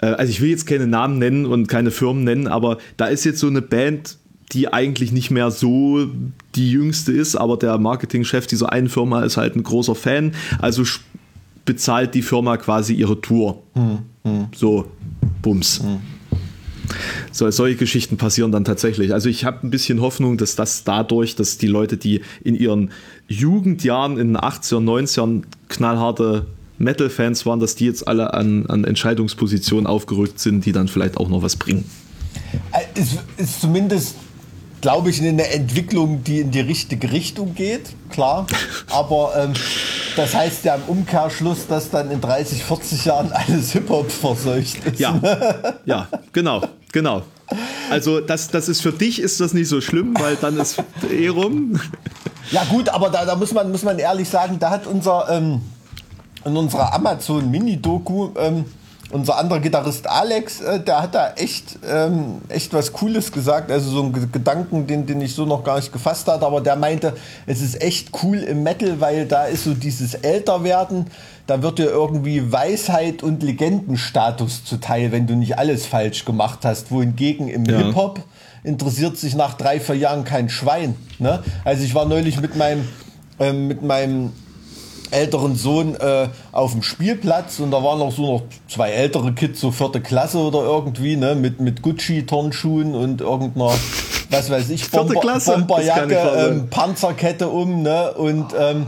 äh, also ich will jetzt keine Namen nennen und keine Firmen nennen, aber da ist jetzt so eine Band, die eigentlich nicht mehr so die jüngste ist, aber der Marketingchef dieser einen Firma ist halt ein großer Fan, also bezahlt die Firma quasi ihre Tour. Mhm. So, Bums. Mhm. So, solche Geschichten passieren dann tatsächlich. Also ich habe ein bisschen Hoffnung, dass das dadurch, dass die Leute, die in ihren Jugendjahren in den 80er, 90ern knallharte Metal-Fans waren, dass die jetzt alle an, an Entscheidungspositionen aufgerückt sind, die dann vielleicht auch noch was bringen. Äh, es ist zumindest, glaube ich, eine Entwicklung, die in die richtige Richtung geht, klar. Aber ähm, das heißt ja im Umkehrschluss, dass dann in 30, 40 Jahren alles Hip-Hop verseucht ist. Ja, ja genau, genau. Also das, das ist für dich ist das nicht so schlimm, weil dann ist eh rum. Ja gut, aber da, da muss, man, muss man ehrlich sagen, da hat unser... Ähm, in unserer Amazon Mini-Doku, ähm, unser anderer Gitarrist Alex, äh, der hat da echt, ähm, echt was Cooles gesagt. Also so ein Gedanken, den, den ich so noch gar nicht gefasst hatte, aber der meinte, es ist echt cool im Metal, weil da ist so dieses Älterwerden, da wird dir irgendwie Weisheit und Legendenstatus zuteil, wenn du nicht alles falsch gemacht hast. Wohingegen im ja. Hip-Hop interessiert sich nach drei, vier Jahren kein Schwein. Ne? Also ich war neulich mit meinem, ähm, mit meinem älteren Sohn äh, auf dem Spielplatz und da waren noch so noch zwei ältere Kids, so vierte Klasse oder irgendwie, ne, mit, mit Gucci-Turnschuhen und irgendeiner, was weiß ich, Bomber, Bomberjacke, ähm, Panzerkette um, ne, und ähm,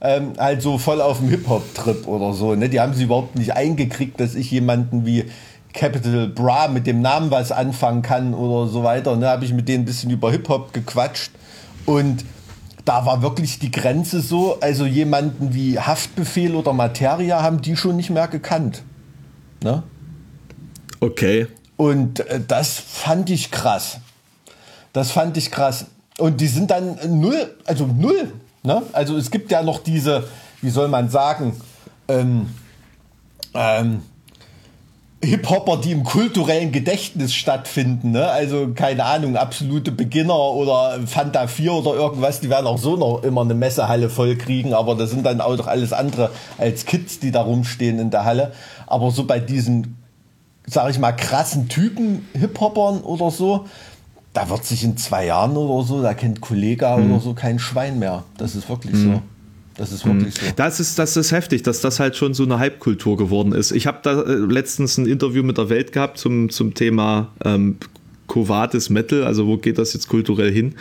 ähm, halt so voll auf dem Hip-Hop-Trip oder so, ne, die haben sie überhaupt nicht eingekriegt, dass ich jemanden wie Capital Bra mit dem Namen was anfangen kann oder so weiter, ne, habe ich mit denen ein bisschen über Hip-Hop gequatscht und da war wirklich die Grenze so, also jemanden wie Haftbefehl oder Materia haben die schon nicht mehr gekannt. Ne? Okay. Und äh, das fand ich krass. Das fand ich krass. Und die sind dann null, also null. Ne? Also es gibt ja noch diese, wie soll man sagen, ähm, ähm, Hip-Hopper, die im kulturellen Gedächtnis stattfinden. Ne? Also keine Ahnung, absolute Beginner oder Fanta 4 oder irgendwas, die werden auch so noch immer eine Messehalle voll kriegen, aber das sind dann auch alles andere als Kids, die da rumstehen in der Halle. Aber so bei diesen, sag ich mal, krassen Typen Hip-Hoppern oder so, da wird sich in zwei Jahren oder so, da kennt Kollega mhm. oder so kein Schwein mehr. Das ist wirklich mhm. so. Das ist wirklich mhm. so. Das ist, das ist heftig, dass das halt schon so eine Hype-Kultur geworden ist. Ich habe da äh, letztens ein Interview mit der Welt gehabt zum, zum Thema ähm, Covatis Metal, also wo geht das jetzt kulturell hin?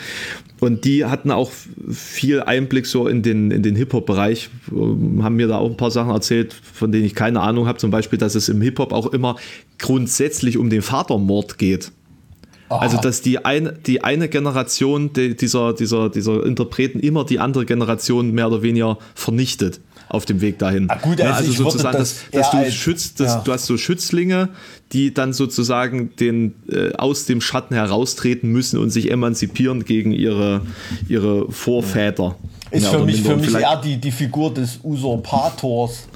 Und die hatten auch viel Einblick so in den, in den Hip-Hop-Bereich, haben mir da auch ein paar Sachen erzählt, von denen ich keine Ahnung habe. Zum Beispiel, dass es im Hip-Hop auch immer grundsätzlich um den Vatermord geht. Aha. Also, dass die eine, die eine Generation die, dieser, dieser, dieser Interpreten immer die andere Generation mehr oder weniger vernichtet auf dem Weg dahin. Ah, gut, also, ja, also sozusagen, das dass, dass du schützt, dass, ja. du hast so Schützlinge, die dann sozusagen den, äh, aus dem Schatten heraustreten müssen und sich emanzipieren gegen ihre, ihre Vorväter. Ist für mich, für mich eher die, die Figur des Usurpators,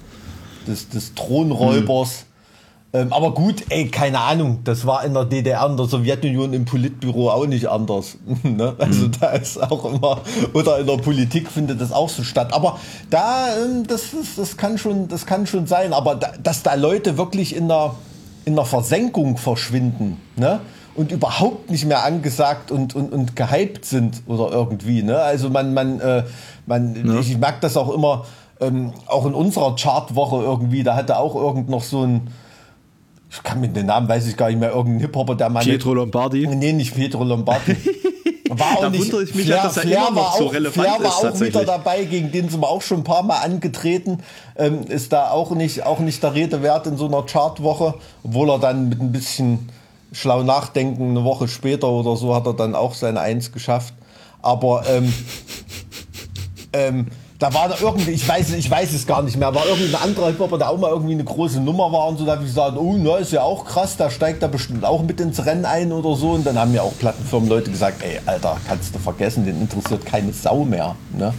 des, des Thronräubers. Mhm. Ähm, aber gut, ey, keine Ahnung, das war in der DDR, in der Sowjetunion im Politbüro auch nicht anders. ne? Also mhm. da ist auch immer, oder in der Politik findet das auch so statt. Aber da, ähm, das, ist, das, kann schon, das kann schon sein. Aber da, dass da Leute wirklich in der, in der Versenkung verschwinden, ne? und überhaupt nicht mehr angesagt und, und, und gehypt sind oder irgendwie. Ne? Also man, man, äh, man ja. ich merke das auch immer, ähm, auch in unserer Chartwoche irgendwie, da hatte auch irgend noch so ein, ich kann mit den Namen, weiß ich gar nicht mehr, irgendein Hip-Hopper, der mal. Pietro Lombardi? Nee, nicht Pietro Lombardi. War auch da nicht, wundere ich mich, Flair, dass er Flair immer noch so relevant Flair war auch wieder dabei, gegen den sind wir auch schon ein paar Mal angetreten. Ähm, ist da auch nicht, auch nicht der Rede wert in so einer Chartwoche, obwohl er dann mit ein bisschen schlau nachdenken, eine Woche später oder so hat er dann auch seine Eins geschafft. Aber ähm, ähm, da war da irgendwie, ich weiß, ich weiß es gar nicht mehr, war irgendein anderer Hip-Hopper, der auch mal irgendwie eine große Nummer war und so, da habe ich gesagt, oh, na, ist ja auch krass, da steigt er bestimmt auch mit ins Rennen ein oder so. Und dann haben ja auch Plattenfirmen Leute gesagt, ey, Alter, kannst du vergessen, den interessiert keine Sau mehr. Ne?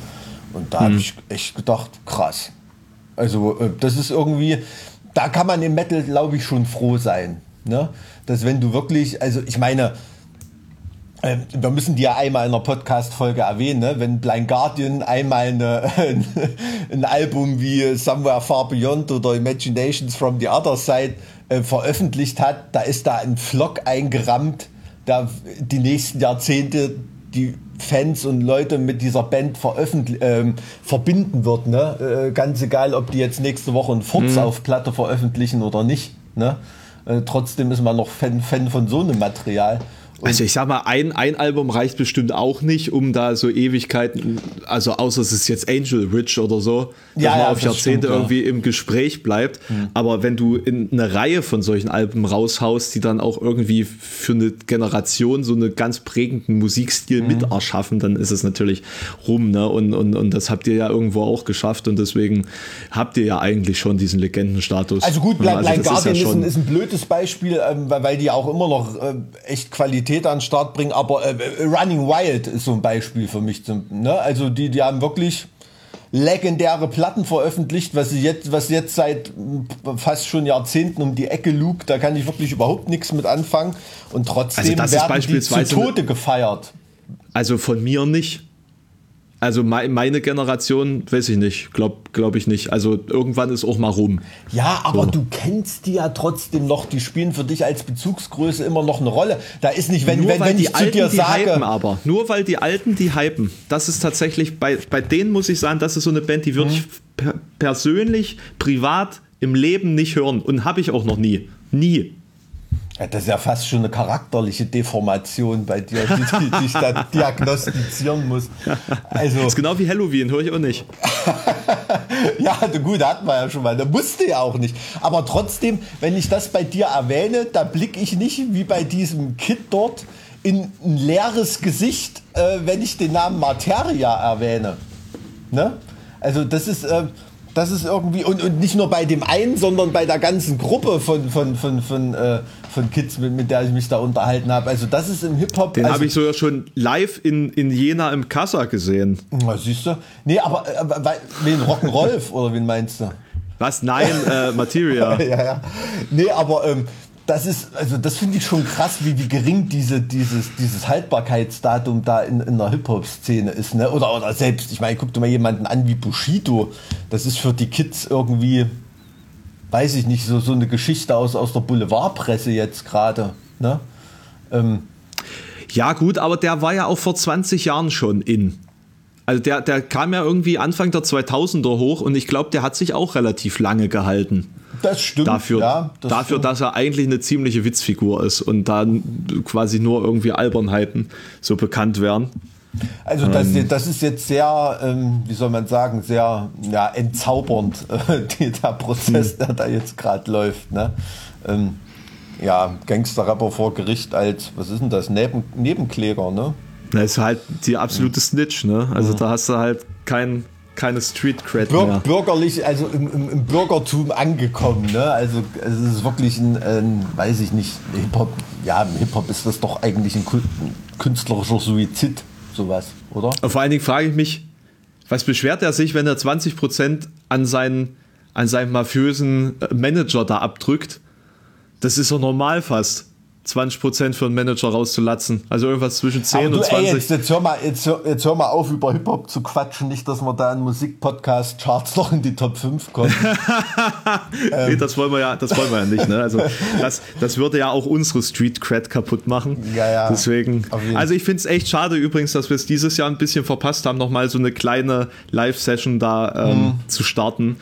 Und da hm. habe ich echt gedacht, krass. Also, äh, das ist irgendwie, da kann man im Metal, glaube ich, schon froh sein. Ne? dass wenn du wirklich, also ich meine, wir müssen die ja einmal in einer Podcast-Folge erwähnen, ne? wenn Blind Guardian einmal eine, ein Album wie Somewhere Far Beyond oder Imaginations from the Other Side äh, veröffentlicht hat, da ist da ein Vlog eingerammt, da die nächsten Jahrzehnte die Fans und Leute mit dieser Band ähm, verbinden wird. Ne? Äh, ganz egal, ob die jetzt nächste Woche einen Furz mhm. auf Platte veröffentlichen oder nicht. Ne? Äh, trotzdem ist man noch Fan, Fan von so einem Material. Also ich sag mal, ein, ein Album reicht bestimmt auch nicht, um da so Ewigkeiten, also außer es ist jetzt Angel Rich oder so, dass ja, man ja, auf Jahrzehnte stimmt, irgendwie ja. im Gespräch bleibt. Mhm. Aber wenn du in eine Reihe von solchen Alben raushaust, die dann auch irgendwie für eine Generation so einen ganz prägenden Musikstil mhm. mit erschaffen, dann ist es natürlich rum. Ne? Und, und, und das habt ihr ja irgendwo auch geschafft und deswegen habt ihr ja eigentlich schon diesen Legendenstatus. Also gut, Blind, also Guardian ist, ist, ein, ist, ein, blödes Beispiel, ähm, weil die auch immer noch äh, echt Qualität Qualität an den Start bringen, aber äh, äh, Running Wild ist so ein Beispiel für mich. Zum, ne? Also die, die haben wirklich legendäre Platten veröffentlicht, was jetzt, was jetzt seit fast schon Jahrzehnten um die Ecke lugt, da kann ich wirklich überhaupt nichts mit anfangen und trotzdem also werden die zu Tode gefeiert. Also von mir nicht. Also meine Generation, weiß ich nicht, glaube glaub ich nicht. Also irgendwann ist auch mal rum. Ja, aber so. du kennst die ja trotzdem noch. Die spielen für dich als Bezugsgröße immer noch eine Rolle. Da ist nicht, wenn, Nur wenn, wenn ich Alten, zu dir sage. Hypen aber. Nur weil die Alten die hypen. Das ist tatsächlich, bei, bei denen muss ich sagen, das ist so eine Band, die würde mhm. ich per persönlich, privat im Leben nicht hören. Und habe ich auch noch nie. Nie. Ja, das ist ja fast schon eine charakterliche Deformation bei dir, die, die ich da diagnostizieren muss. Also, das ist genau wie Halloween, höre ich auch nicht. ja, gut, hatten wir ja schon mal. Da musste ja auch nicht. Aber trotzdem, wenn ich das bei dir erwähne, da blicke ich nicht wie bei diesem Kid dort in ein leeres Gesicht, äh, wenn ich den Namen Materia erwähne. Ne? Also das ist... Äh, das ist irgendwie, und, und nicht nur bei dem einen, sondern bei der ganzen Gruppe von, von, von, von, äh, von Kids, mit, mit der ich mich da unterhalten habe. Also das ist im Hip-Hop. Den also, habe ich sogar schon live in, in Jena im Kassa gesehen. Na, siehst du? Nee, aber, aber wen Rock'n'Rolf oder wen meinst du? Was? Nein, äh, Materia. ja, ja. Nee, aber ähm, das ist, also das finde ich schon krass, wie, wie gering diese, dieses, dieses Haltbarkeitsdatum da in, in der Hip-Hop-Szene ist, ne? Oder, oder selbst, ich meine, guck dir mal jemanden an wie Bushido. Das ist für die Kids irgendwie, weiß ich nicht, so, so eine Geschichte aus, aus der Boulevardpresse jetzt gerade, ne? Ähm. Ja, gut, aber der war ja auch vor 20 Jahren schon in. Also der, der kam ja irgendwie Anfang der 2000er hoch und ich glaube, der hat sich auch relativ lange gehalten. Das stimmt. Dafür, ja, das dafür stimmt. dass er eigentlich eine ziemliche Witzfigur ist und dann quasi nur irgendwie Albernheiten so bekannt werden. Also das, ähm. das ist jetzt sehr, ähm, wie soll man sagen, sehr ja, entzaubernd, äh, der Prozess, hm. der da jetzt gerade läuft. Ne? Ähm, ja, Gangster-Rapper vor Gericht als, was ist denn das, Neben, Nebenkläger, ne? Das ist halt die absolute Snitch, ne? Also mhm. da hast du halt keinen keine Street Cred Bür mehr. Bürgerlich, also im, im, im, Bürgertum angekommen. Ne? Also es ist wirklich ein, ein weiß ich nicht, Hip-Hop, ja, im Hip-Hop ist das doch eigentlich ein künstlerischer Suizid, sowas, oder? Und vor allen Dingen frage ich mich, Was beschwert er sich, wenn er 20% an seinen, an seinen mafiösen Manager da abdrückt? Das ist doch normal fast. 20% für einen Manager rauszulatzen. Also irgendwas zwischen 10 Aber du, und 20. Ey, jetzt, jetzt, hör mal, jetzt, hör, jetzt hör mal auf, über Hip-Hop zu quatschen. Nicht, dass wir da in Musikpodcast-Charts noch in die Top 5 kommen. nee, das wollen wir ja, das wollen wir ja nicht. Ne? Also das, das würde ja auch unsere Street Cred kaputt machen. Ja, ja. Deswegen. Also ich finde es echt schade übrigens, dass wir es dieses Jahr ein bisschen verpasst haben, nochmal so eine kleine Live-Session da ähm, Mhm. zu starten.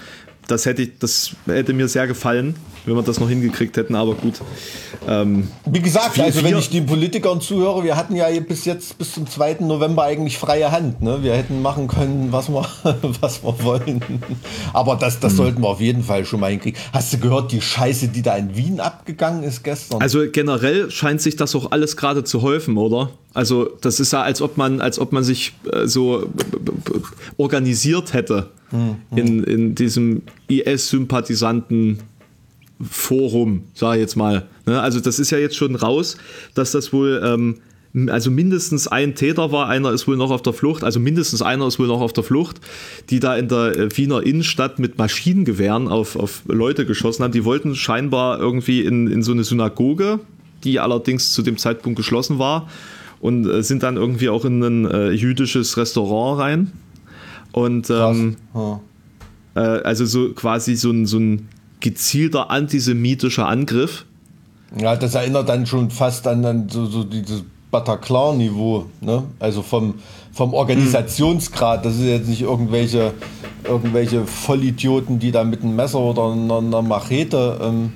Das hätte ich, das hätte mir sehr gefallen, wenn wir das noch hingekriegt hätten, aber gut. Ähm, Wie gesagt, also wenn ich den Politikern zuhöre, wir hatten ja bis jetzt bis zum 2. November eigentlich freie Hand. Ne? Wir hätten machen können, was wir, was wir wollen. Aber das, Hm. das sollten wir auf jeden Fall schon mal hinkriegen. Hast du gehört, die Scheiße, die da in Wien abgegangen ist gestern? Also generell scheint sich das auch alles gerade zu häufen, oder? Also das ist ja, als ob man, als ob man sich äh, so organisiert hätte in, in diesem IS-Sympathisanten Forum, sage ich jetzt mal. Ne? Also das ist ja jetzt schon raus, dass das wohl ähm, also mindestens ein Täter war, einer ist wohl noch auf der Flucht, also mindestens einer ist wohl noch auf der Flucht, die da in der äh, Wiener Innenstadt mit Maschinengewehren auf, auf Leute geschossen haben. Die wollten scheinbar irgendwie in, in so eine Synagoge, die allerdings zu dem Zeitpunkt geschlossen war und äh, sind dann irgendwie auch in ein äh, jüdisches Restaurant rein. Und ähm, äh, also so quasi so ein, so ein gezielter antisemitischer Angriff. Ja, das erinnert dann schon fast an dann so, so dieses Bataclan-Niveau, ne? Also vom, vom Organisationsgrad. Das ist jetzt nicht irgendwelche, irgendwelche Vollidioten, die da mit einem Messer oder einer, einer Machete. Ähm,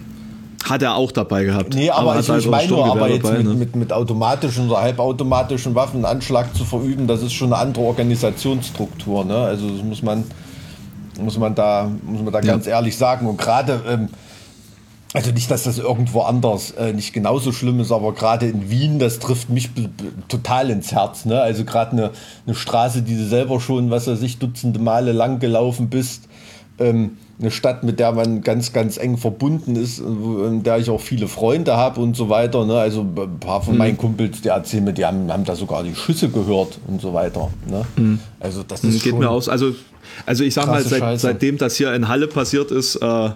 Hat er auch dabei gehabt. nee, aber, hat ich, ich meine nur, aber jetzt dabei, mit, ne? mit, mit automatischen oder halbautomatischen Waffen einen Anschlag zu verüben, das ist schon eine andere Organisationsstruktur, ne? Also das muss man, muss man da, muss man da Ja. ganz ehrlich sagen. Und gerade, ähm, also nicht, dass das irgendwo anders äh, nicht genauso schlimm ist, aber gerade in Wien, das trifft mich total ins Herz. Ne? Also gerade eine, eine Straße, die du selber schon, was weiß ich, Dutzende Male lang gelaufen bist. Ähm, eine Stadt, mit der man ganz, ganz eng verbunden ist, äh, in der ich auch viele Freunde habe und so weiter. Ne? Also ein paar von meinen Kumpels, die erzählen mir, die haben, haben da sogar die Schüsse gehört und so weiter. Ne? Also das ist Geht mir aus. Also, also ich sag mal, seit, seitdem das hier in Halle passiert ist, äh,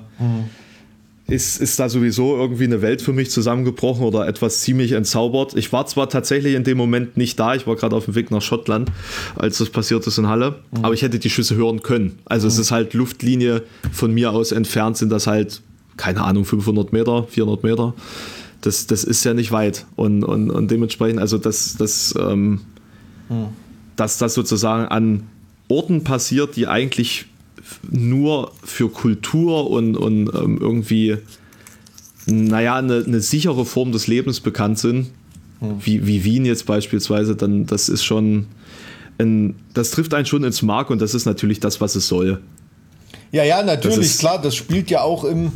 ist, ist da sowieso irgendwie eine Welt für mich zusammengebrochen oder etwas ziemlich entzaubert. Ich war zwar tatsächlich in dem Moment nicht da, ich war gerade auf dem Weg nach Schottland, als das passiert ist in Halle, aber ich hätte die Schüsse hören können. Also es ist halt Luftlinie von mir aus entfernt, sind das halt, keine Ahnung, 500 Meter, 400 Meter. Das, das ist ja nicht weit. Und, und, und dementsprechend, also das, das, ähm, dass das sozusagen an Orten passiert, die eigentlich nur für Kultur und, und ähm, irgendwie, naja, eine, eine sichere Form des Lebens bekannt sind, wie, wie Wien jetzt beispielsweise, dann das ist schon, ein, das trifft einen schon ins Mark und das ist natürlich das, was es soll. Ja, ja, natürlich, Das klar, das spielt ja auch im,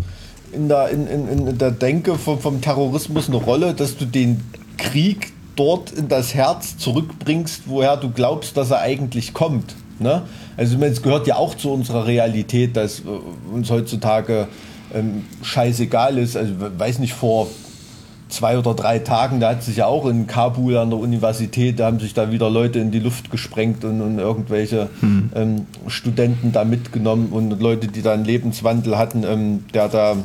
in, der, in, in, in der Denke vom, vom Terrorismus eine Rolle, dass du den Krieg dort in das Herz zurückbringst, woher du glaubst, dass er eigentlich kommt. Ne? Also es gehört ja auch zu unserer Realität, dass äh, uns heutzutage ähm, scheißegal ist. Also weiß nicht, vor zwei oder drei Tagen, da hat sich ja auch in Kabul an der Universität, da haben sich da wieder Leute in die Luft gesprengt und, und irgendwelche ähm, Studenten da mitgenommen und Leute, die da einen Lebenswandel hatten, ähm, der da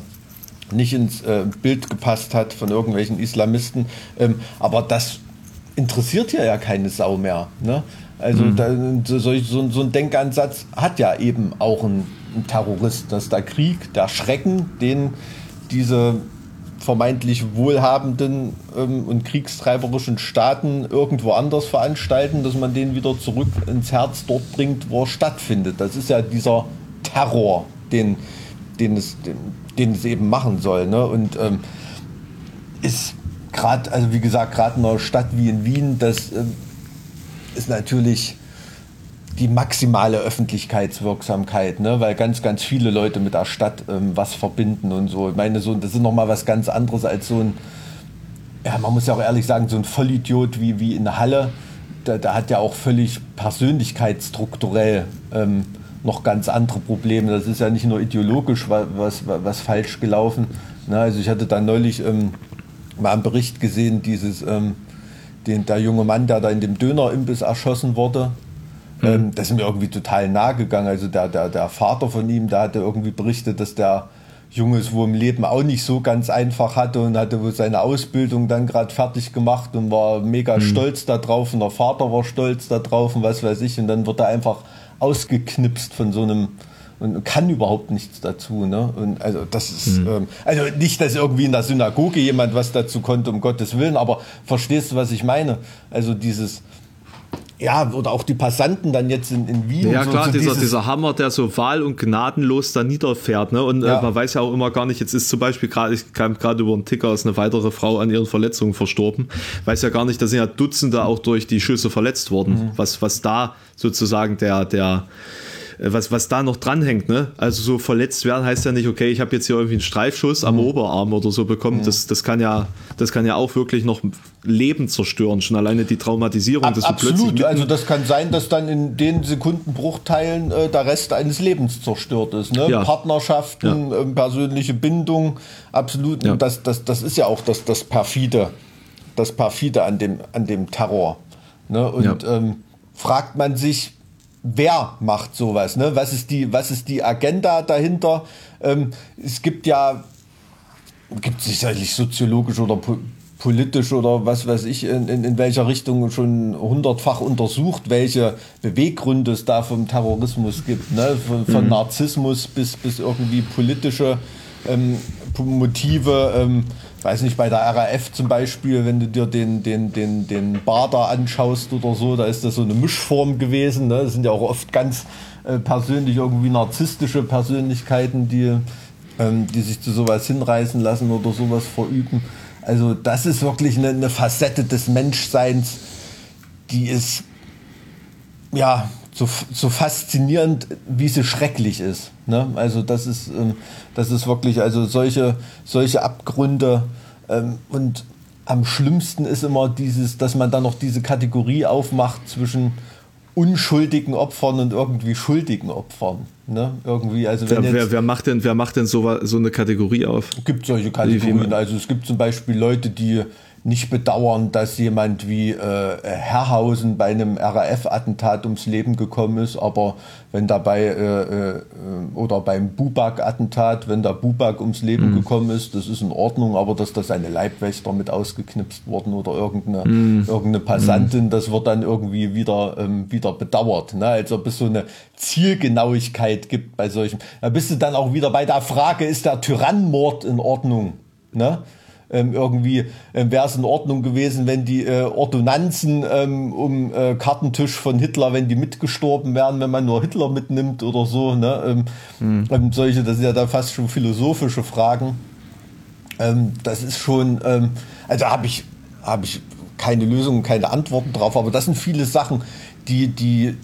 nicht ins äh, Bild gepasst hat von irgendwelchen Islamisten. Ähm, aber das interessiert hier ja keine Sau mehr. Ne? Also da, so, so, so so ein Denkansatz hat ja eben auch ein, ein Terrorist, dass der Krieg, der Schrecken, den diese vermeintlich wohlhabenden ähm, und kriegstreiberischen Staaten irgendwo anders veranstalten, dass man den wieder zurück ins Herz dort bringt, wo er stattfindet. Das ist ja dieser Terror, den, den, es, den, den es eben machen soll. Ne? Und ähm, ist gerade, also wie gesagt, gerade in einer Stadt wie in Wien, das ähm, ist natürlich die maximale Öffentlichkeitswirksamkeit, ne? weil ganz, ganz viele Leute mit der Stadt ähm, was verbinden und so. Ich meine, so, das ist nochmal was ganz anderes als so ein, ja, man muss ja auch ehrlich sagen, so ein Vollidiot wie, wie in Halle, der, der hat ja auch völlig persönlichkeitsstrukturell ähm, noch ganz andere Probleme. Das ist ja nicht nur ideologisch was, was, was falsch gelaufen. Ne? Also ich hatte da neulich ähm, mal einen Bericht gesehen, dieses, ähm, den, der junge Mann, der da in dem Dönerimbiss erschossen wurde. Mhm. Ähm, das ist mir irgendwie total nahe gegangen. Also der, der, der Vater von ihm, der hatte irgendwie berichtet, dass der Junge es wohl im Leben auch nicht so ganz einfach hatte und hatte wohl seine Ausbildung dann gerade fertig gemacht und war mega mhm. stolz darauf und der Vater war stolz darauf und was weiß ich. Und dann wird er einfach ausgeknipst von so einem und kann überhaupt nichts dazu. Ne? Und also das ist mhm. ähm, also nicht, dass irgendwie in der Synagoge jemand was dazu konnte, um Gottes Willen, aber verstehst du, was ich meine? Also dieses ja, oder auch die Passanten dann jetzt in, in Wien. Ja, so, klar, so dieser, dieser Hammer, der so wahl- und gnadenlos da niederfährt. Ne? Und äh, ja. äh, man weiß ja auch immer gar nicht, jetzt ist zum Beispiel gerade, ich kam gerade über einen Ticker, ist eine weitere Frau an ihren Verletzungen verstorben. Weiß ja gar nicht, da sind ja Dutzende auch durch die Schüsse verletzt worden. Mhm. Was, was da sozusagen der, der, was, was da noch dranhängt. Ne? Also so verletzt werden heißt ja nicht, okay, ich habe jetzt hier irgendwie einen Streifschuss am mhm. Oberarm oder so bekommen. Mhm. Das, das, kann ja, das kann ja auch wirklich noch Leben zerstören, schon alleine die Traumatisierung. Ab, absolut, also das kann sein, dass dann in den Sekundenbruchteilen äh, der Rest eines Lebens zerstört ist. Ne? Ja. Partnerschaften, ja. äh, persönliche Bindung, absolut. Ja. Das, das, das ist ja auch das, das Perfide, das Perfide an dem, an dem Terror. Ne? Und ähm, fragt man sich, wer macht sowas? Ne? Was, ist die, was ist die Agenda dahinter? Ähm, es gibt ja, gibt sicherlich soziologisch oder po politisch oder was weiß ich, in, in, in, welcher Richtung schon hundertfach untersucht, welche Beweggründe es da vom Terrorismus gibt. Ne? Von, von mhm. Narzissmus bis, bis irgendwie politische ähm, Motive. Ähm, weiß nicht, bei der RAF zum Beispiel, wenn du dir den, den, den, den Bar da anschaust oder so, da ist das so eine Mischform gewesen. Ne? Das sind ja auch oft ganz äh, persönlich irgendwie narzisstische Persönlichkeiten, die, ähm, die sich zu sowas hinreißen lassen oder sowas verüben. Also das ist wirklich eine, eine Facette des Menschseins, die ist ja so, so faszinierend, wie sie schrecklich ist. Ne? Also das ist, ähm, das ist wirklich, also solche, solche Abgründe ähm, und am schlimmsten ist immer dieses, dass man dann noch diese Kategorie aufmacht zwischen unschuldigen Opfern und irgendwie schuldigen Opfern. Ne? Irgendwie, also wenn wer, wer, wer, macht denn, wer macht denn so, so eine Kategorie auf? Es gibt solche Kategorien. Also es gibt zum Beispiel Leute, die nicht bedauern, dass jemand wie äh, Herrhausen bei einem RAF-Attentat ums Leben gekommen ist, aber wenn dabei äh, äh, oder beim Bubak-Attentat, wenn da Bubak ums Leben mhm. gekommen ist, das ist in Ordnung, aber dass da seine Leibwächter mit ausgeknipst wurden oder irgendeine, mhm. irgendeine Passantin, mhm. das wird dann irgendwie wieder, ähm, wieder bedauert. Ne? Als ob es so eine Zielgenauigkeit gibt bei solchen. Da bist du dann auch wieder bei der Frage, ist der Tyrannenmord in Ordnung? Ne? Ähm, irgendwie ähm, wäre es in Ordnung gewesen, wenn die äh, Ordonnanzen ähm, um äh, Kartentisch von Hitler, wenn die mitgestorben wären, wenn man nur Hitler mitnimmt oder so. Ne? Ähm, hm. solche, das sind ja da fast schon philosophische Fragen. Ähm, das ist schon, ähm, also habe ich, hab ich keine Lösungen, keine Antworten drauf, aber das sind viele Sachen, die, die,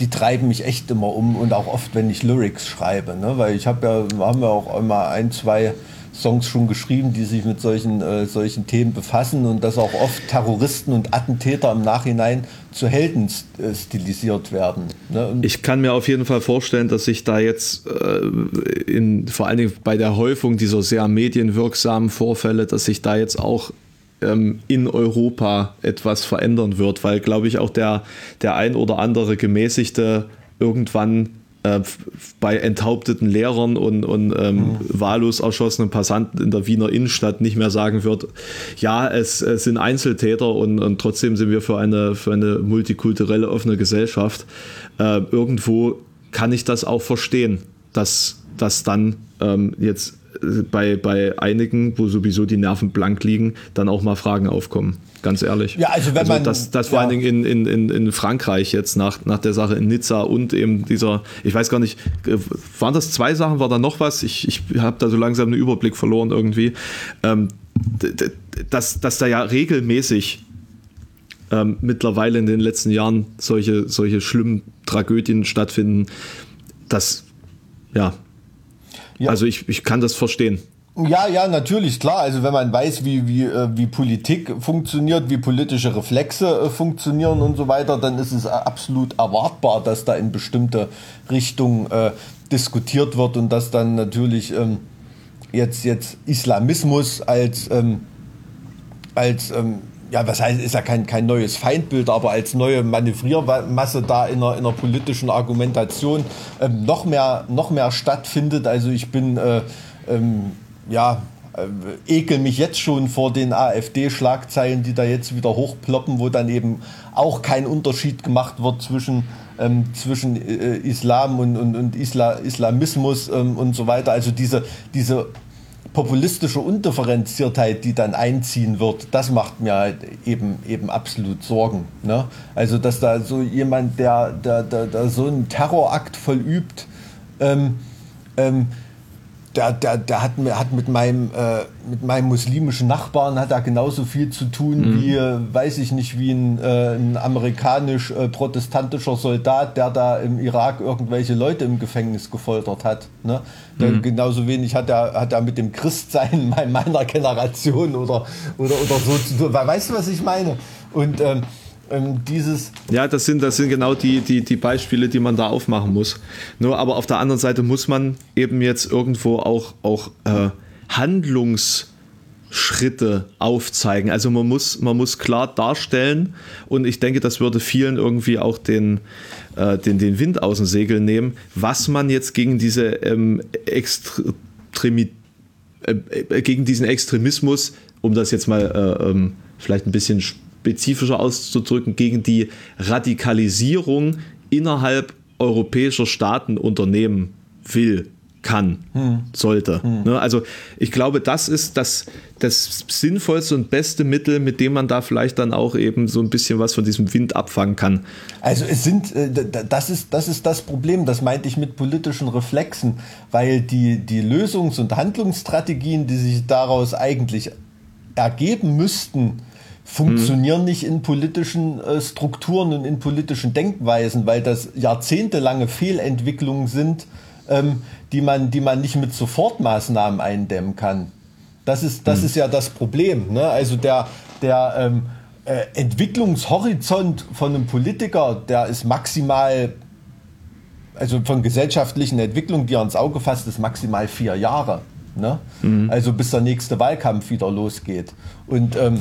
die treiben mich echt immer um und auch oft, wenn ich Lyrics schreibe, ne? weil ich habe ja, haben wir auch immer ein, zwei Songs schon geschrieben, die sich mit solchen, äh, solchen Themen befassen und dass auch oft Terroristen und Attentäter im Nachhinein zu Helden äh, stilisiert werden. Ne? Ich kann mir auf jeden Fall vorstellen, dass sich da jetzt äh, in, vor allen Dingen bei der Häufung dieser sehr medienwirksamen Vorfälle, dass sich da jetzt auch ähm, in Europa etwas verändern wird, weil, glaube ich, auch der, der ein oder andere Gemäßigte irgendwann äh, bei enthaupteten Lehrern und, und ähm, mhm. wahllos erschossenen Passanten in der Wiener Innenstadt nicht mehr sagen wird, ja, es, es sind Einzeltäter und, und, trotzdem sind wir für eine, für eine multikulturelle offene Gesellschaft. Äh, irgendwo kann ich das auch verstehen, dass, dass dann ähm, jetzt bei, bei einigen, wo sowieso die Nerven blank liegen, dann auch mal Fragen aufkommen. Ganz ehrlich. Ja, also wenn also man. Das, das vor ja. allen Dingen in, in, in Frankreich jetzt nach, nach der Sache in Nizza und eben dieser, ich weiß gar nicht, waren das zwei Sachen, war da noch was? Ich, ich habe da so langsam einen Überblick verloren irgendwie. Ähm, dass, dass da ja regelmäßig ähm, mittlerweile in den letzten Jahren solche, solche schlimmen Tragödien stattfinden, das, ja, ja. Also ich, ich kann das verstehen. Ja, ja, natürlich, klar. Also wenn man weiß, wie, wie, äh, wie Politik funktioniert, wie politische Reflexe äh, funktionieren und so weiter, dann ist es absolut erwartbar, dass da in bestimmte Richtungen äh, diskutiert wird und dass dann natürlich ähm, jetzt, jetzt Islamismus als, ähm, als ähm, ja, was heißt, ist ja kein, kein neues Feindbild, aber als neue Manövriermasse da in einer, in einer politischen Argumentation ähm, noch, mehr, noch mehr stattfindet. Also ich bin, äh, ähm, ja, äh, ekel mich jetzt schon vor den AfD-Schlagzeilen, die da jetzt wieder hochploppen, wo dann eben auch kein Unterschied gemacht wird zwischen, ähm, zwischen äh, Islam und, und, und Isla, Islamismus ähm, und so weiter. Also diese, diese populistische Undifferenziertheit, die dann einziehen wird, das macht mir halt eben, eben absolut Sorgen. Ne? Also, dass da so jemand, der, der, der, der so einen Terrorakt vollübt, ähm, der, der, der hat, hat mit, meinem, äh, mit meinem muslimischen Nachbarn hat er genauso viel zu tun mhm. wie, äh, weiß ich nicht, wie ein, äh, ein amerikanisch-protestantischer äh, Soldat, der da im Irak irgendwelche Leute im Gefängnis gefoltert hat. Ne? Mhm. Genauso wenig hat er, hat er mit dem Christsein meiner Generation oder, oder, oder so zu tun. Weißt du, was ich meine? Und ähm, dieses. Ja, das sind, das sind genau die, die, die Beispiele, die man da aufmachen muss. Nur aber auf der anderen Seite muss man eben jetzt irgendwo auch, auch äh, Handlungsschritte aufzeigen. Also man muss, man muss klar darstellen und ich denke, das würde vielen irgendwie auch den, äh, den, den Wind aus den Segeln nehmen, was man jetzt gegen diese ähm, Extremi äh, äh, gegen diesen Extremismus, um das jetzt mal äh, ähm, vielleicht ein bisschen spezifischer auszudrücken, gegen die Radikalisierung innerhalb europäischer Staaten unternehmen will, kann, hm. sollte. Hm. Ne, also ich glaube, das ist das, das sinnvollste und beste Mittel, mit dem man da vielleicht dann auch eben so ein bisschen was von diesem Wind abfangen kann. Also es sind, äh, das ist, das ist das Problem, das meinte ich mit politischen Reflexen, weil die, die Lösungs- und Handlungsstrategien, die sich daraus eigentlich ergeben müssten, funktionieren hm. nicht in politischen äh, Strukturen und in politischen Denkweisen, weil das jahrzehntelange Fehlentwicklungen sind, ähm, die, man, die man nicht mit Sofortmaßnahmen eindämmen kann. Das ist, das hm. ist ja das Problem. Ne? Also der, der ähm, äh, Entwicklungshorizont von einem Politiker, der ist maximal, also von gesellschaftlichen Entwicklungen, die er ins Auge fasst, ist maximal vier Jahre. Ne? Mhm. Also bis der nächste Wahlkampf wieder losgeht. Und ähm,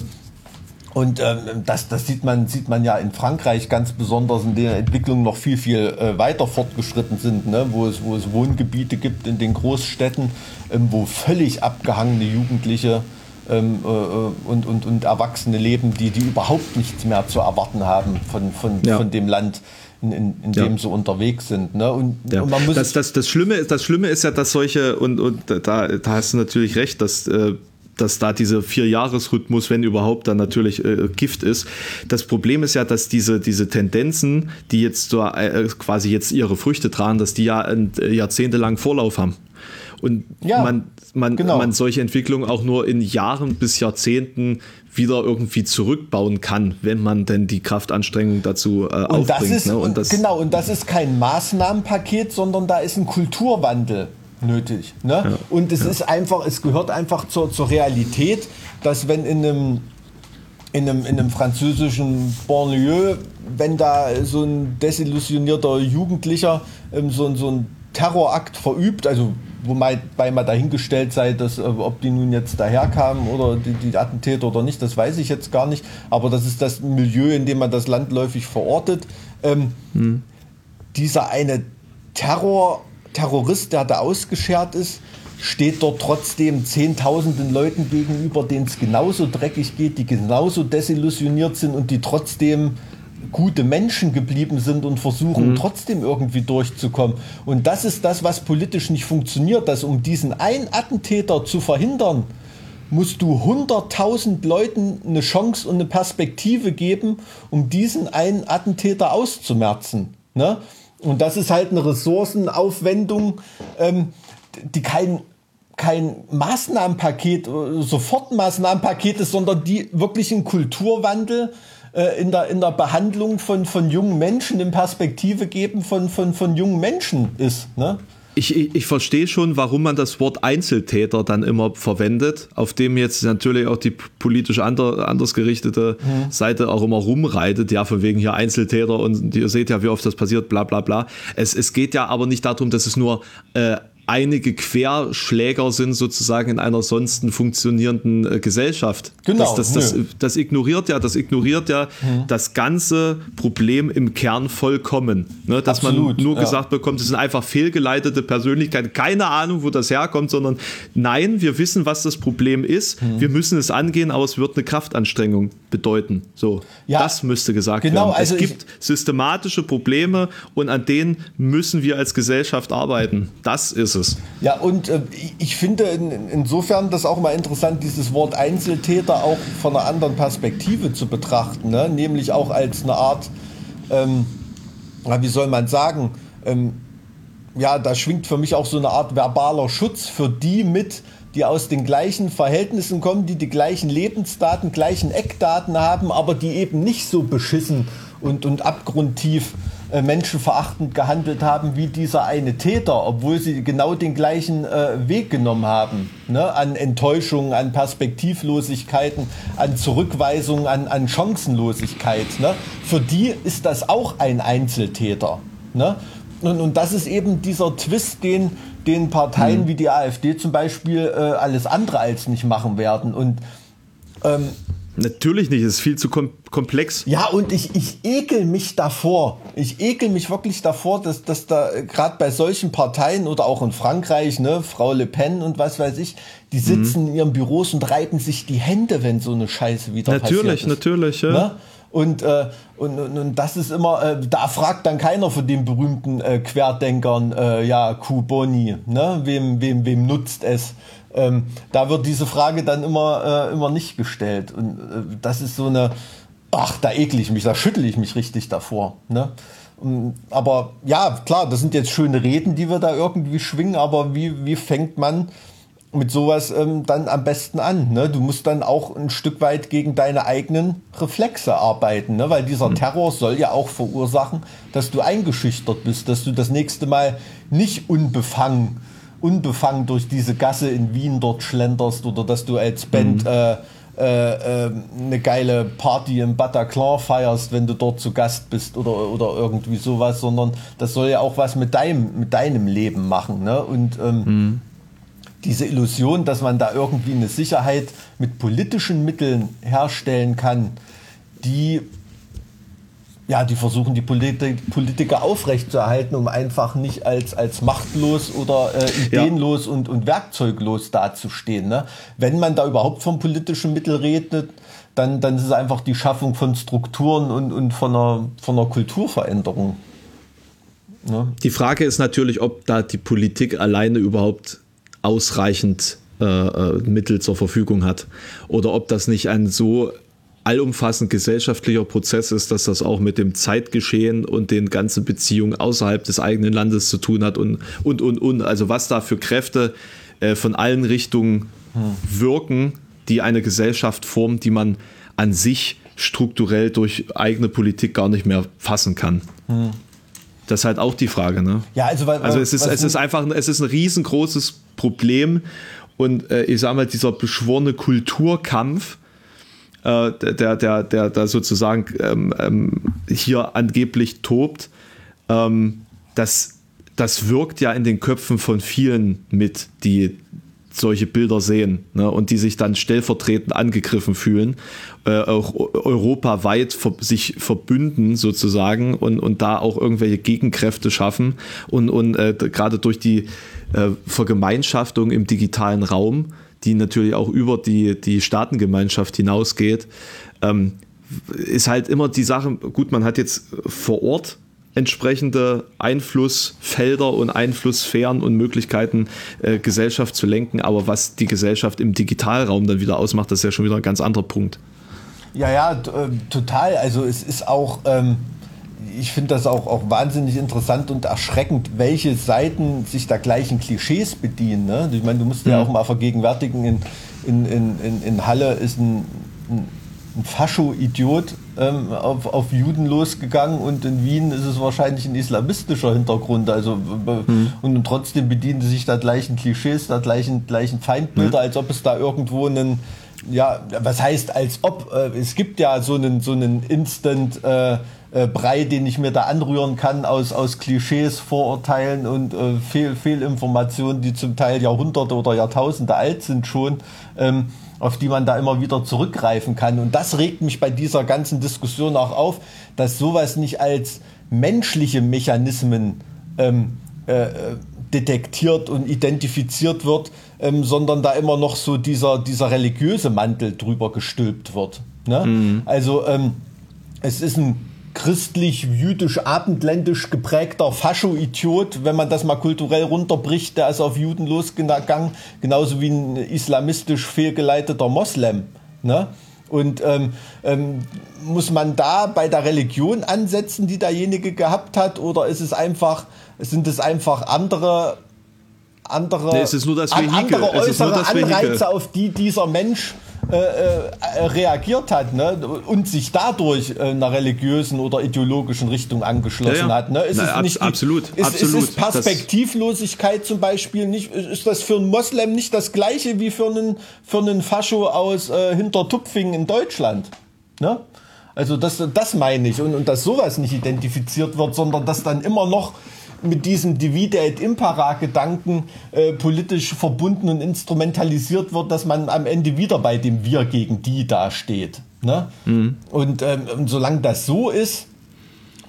und ähm, das, das sieht, man, sieht man ja in Frankreich ganz besonders, in der Entwicklung noch viel, viel äh, weiter fortgeschritten sind, ne? wo, es, wo es Wohngebiete gibt in den Großstädten, ähm, wo völlig abgehangene Jugendliche ähm, äh, äh, und, und, und Erwachsene leben, die, die überhaupt nichts mehr zu erwarten haben von, von, ja. von dem Land. In, in, in ja. dem sie unterwegs sind. Ne? Und, ja. und man muss das, das, das, Schlimme, das Schlimme ist ja, dass solche, und, und da, da hast du natürlich recht, dass äh, dass da dieser Vier-Jahres-Rhythmus, wenn überhaupt, dann natürlich äh, Gift ist. Das Problem ist ja, dass diese, diese Tendenzen, die jetzt so äh, quasi jetzt ihre Früchte tragen, dass die ja ein, äh, jahrzehntelang Vorlauf haben. Und ja, man, man, genau. man solche Entwicklungen auch nur in Jahren bis Jahrzehnten wieder irgendwie zurückbauen kann, wenn man denn die Kraftanstrengung dazu äh, und aufbringt. Das ist, ne? und das, genau, und das ist kein Maßnahmenpaket, sondern da ist ein Kulturwandel nötig. Ne? Ja, und es ja. ist einfach, es gehört einfach zur, zur Realität, dass wenn in einem, in einem, in einem französischen Banlieue, wenn da so ein desillusionierter Jugendlicher ähm, so, so ein Terrorakt verübt, also wobei mal dahingestellt sei, dass, äh, ob die nun jetzt daherkamen oder die, die Attentäter oder nicht, das weiß ich jetzt gar nicht. Aber das ist das Milieu, in dem man das landläufig verortet. Ähm, hm. Dieser eine Terror Terrorist, der da ausgeschert ist, steht dort trotzdem Zehntausenden Leuten gegenüber, denen es genauso dreckig geht, die genauso desillusioniert sind und die trotzdem gute Menschen geblieben sind und versuchen mhm. trotzdem irgendwie durchzukommen. Und das ist das, was politisch nicht funktioniert, dass um diesen einen Attentäter zu verhindern, musst du 100.000 Leuten eine Chance und eine Perspektive geben, um diesen einen Attentäter auszumerzen. Ne? Und das ist halt eine Ressourcenaufwendung, ähm, die kein, kein Maßnahmenpaket, äh, Sofortmaßnahmenpaket ist, sondern die wirklich einen Kulturwandel äh, in, der, in der Behandlung von, von jungen Menschen, in Perspektive geben von, von, von jungen Menschen ist. Ne? Ich, ich, ich, verstehe schon, warum man das Wort Einzeltäter dann immer verwendet, auf dem jetzt natürlich auch die politisch ander, anders gerichtete mhm. Seite auch immer rumreitet, ja, von wegen hier Einzeltäter und ihr seht ja, wie oft das passiert, bla bla bla. Es, es geht ja aber nicht darum, dass es nur äh, einige Querschläger sind sozusagen in einer sonst funktionierenden äh, Gesellschaft. Genau, Das, das, das, nö. das ignoriert ja, das ignoriert ja Mhm. das ganze Problem im Kern vollkommen. Ne? Dass Absolut, man nur ja. gesagt bekommt, es sind einfach fehlgeleitete Persönlichkeiten, keine Ahnung, wo das herkommt, sondern nein, wir wissen, was das Problem ist, Mhm. wir müssen es angehen, aber es wird eine Kraftanstrengung bedeuten. So, Ja, das müsste gesagt genau, werden. also es gibt systematische Probleme und an denen müssen wir als Gesellschaft arbeiten. Das ist es. Ja, und äh, ich- finde in, in- insofern das auch mal interessant, dieses Wort Einzeltäter auch von einer anderen Perspektive zu betrachten, ne? nämlich auch als eine Art, ähm, wie soll man sagen, ähm, ja, da schwingt für mich auch so eine Art verbaler Schutz für die mit, die aus den gleichen Verhältnissen kommen, die die gleichen Lebensdaten, gleichen Eckdaten haben, aber die eben nicht so beschissen und, und abgrundtief äh, menschenverachtend gehandelt haben wie dieser eine Täter, obwohl sie genau den gleichen äh, Weg genommen haben. Ne? An Enttäuschungen, an Perspektivlosigkeiten, an Zurückweisungen, an, an Chancenlosigkeit. Ne? Für die ist das auch ein Einzeltäter. Ne? Und, und das ist eben dieser Twist, den, den Parteien wie die AfD zum Beispiel äh, alles andere als nicht machen werden. Und ähm, Natürlich nicht, es ist viel zu kom komplex. ja, und ich, ich ekel mich davor. Ich ekel mich wirklich davor, dass, dass da gerade bei solchen Parteien oder auch in Frankreich, ne, Frau Le Pen und was weiß ich, die sitzen in ihren Büros und reiben sich die Hände, wenn so eine Scheiße wieder passiert Natürlich, natürlich, ja. Ne? Und, äh, und, und, und das ist immer, äh, da fragt dann keiner von den berühmten äh, Querdenkern, äh, ja, Kuboni, ne? wem, wem, wem nutzt es? Ähm, da wird diese Frage dann immer, äh, immer nicht gestellt. Und äh, das ist so eine, ach, da ekel ich mich, da schüttel ich mich richtig davor. Ne? Und, aber ja, klar, das sind jetzt schöne Reden, die wir da irgendwie schwingen, aber wie, wie fängt man mit sowas ähm, dann am besten an. Ne? Du musst dann auch ein Stück weit gegen deine eigenen Reflexe arbeiten, ne? weil dieser Terror soll ja auch verursachen, dass du eingeschüchtert bist, dass du das nächste Mal nicht unbefangen, unbefangen durch diese Gasse in Wien dort schlenderst oder dass du als Band äh, äh, äh, eine geile Party im Bataclan feierst, wenn du dort zu Gast bist oder, oder irgendwie sowas, sondern das soll ja auch was mit deinem, mit deinem Leben machen. Ne? Und ähm, diese Illusion, dass man da irgendwie eine Sicherheit mit politischen Mitteln herstellen kann, die, ja, die versuchen die Politi Politiker aufrechtzuerhalten, um einfach nicht als, als machtlos oder äh, ideenlos und, und werkzeuglos dazustehen. Ne? Wenn man da überhaupt von politischen Mitteln redet, dann, dann ist es einfach die Schaffung von Strukturen und, und von, einer, von einer Kulturveränderung. Die Frage ist natürlich, ob da die Politik alleine überhaupt ausreichend äh, äh, Mittel zur Verfügung hat oder ob das nicht ein so allumfassend gesellschaftlicher Prozess ist, dass das auch mit dem Zeitgeschehen und den ganzen Beziehungen außerhalb des eigenen Landes zu tun hat und und und und also was da für Kräfte äh, von allen Richtungen wirken, die eine Gesellschaft formen, die man an sich strukturell durch eigene Politik gar nicht mehr fassen kann. Das ist halt auch die Frage, ne? Ja, also, weil, Also es ist, es ist einfach, es ist ein riesengroßes Problem und äh, ich sage mal, dieser beschworene Kulturkampf, äh, der, der, der, der sozusagen ähm, ähm, hier angeblich tobt, ähm, das, das wirkt ja in den Köpfen von vielen mit, die solche Bilder sehen ne, und die sich dann stellvertretend angegriffen fühlen, äh, auch eu- europaweit ver sich verbünden sozusagen und, und da auch irgendwelche Gegenkräfte schaffen und, und äh, gerade durch die äh, Vergemeinschaftung im digitalen Raum, die natürlich auch über die, die Staatengemeinschaft hinausgeht, ähm, ist halt immer die Sache, gut, man hat jetzt vor Ort entsprechende Einflussfelder und Einflusssphären und Möglichkeiten, äh, Gesellschaft zu lenken. Aber was die Gesellschaft im Digitalraum dann wieder ausmacht, das ist ja schon wieder ein ganz anderer Punkt. Ja, ja, äh, total. Also es ist auch, ähm, ich finde das auch, auch wahnsinnig interessant und erschreckend, welche Seiten sich da gleichen Klischees bedienen. Ne? Ich meine, du musst dir ja auch mal vergegenwärtigen, in, in, in, in, Halle ist ein, ein, ein Fascho-Idiot ähm, auf, auf Juden losgegangen und in Wien ist es wahrscheinlich ein islamistischer Hintergrund. Also äh, und trotzdem bedienen sie sich da gleichen Klischees, da gleichen, gleichen Feindbilder, als ob es da irgendwo einen ja, was heißt als ob? Äh, es gibt ja so einen, so einen Instant äh, äh, Brei, den ich mir da anrühren kann aus, aus Klischees, Vorurteilen und äh, Fehl, Fehlinformationen, die zum Teil Jahrhunderte oder Jahrtausende alt sind schon, ähm, auf die man da immer wieder zurückgreifen kann. Und das regt mich bei dieser ganzen Diskussion auch auf, dass sowas nicht als menschliche Mechanismen ähm, äh, detektiert und identifiziert wird, ähm, sondern da immer noch so dieser, dieser religiöse Mantel drüber gestülpt wird. Ne? Mhm. Also ähm, es ist ein christlich-jüdisch-abendländisch geprägter Fascho-Idiot, wenn man das mal kulturell runterbricht, der ist auf Juden losgegangen, genauso wie ein islamistisch fehlgeleiteter Moslem. Ne? Und ähm, ähm, muss man da bei der Religion ansetzen, die derjenige gehabt hat, oder ist es einfach, sind es einfach andere andere, nee, es ist nur das Vehikel. andere äußere Anreize, auf die dieser Mensch äh, äh, reagiert hat ne? und sich dadurch äh, einer religiösen oder ideologischen Richtung angeschlossen ja, ja. hat. Ne? Ist Na, es nicht, absolut, ist, absolut. Ist Perspektivlosigkeit das zum Beispiel nicht, ist das für einen Moslem nicht das gleiche wie für einen, für einen Fascho aus äh, Hintertupfingen in Deutschland? Ne? Also das, das meine ich und, und dass sowas nicht identifiziert wird, sondern dass dann immer noch mit diesem Divide et Impera Gedanken äh, politisch verbunden und instrumentalisiert wird, dass man am Ende wieder bei dem Wir gegen die dasteht. Ne? Mhm. Und, ähm, und solange das so ist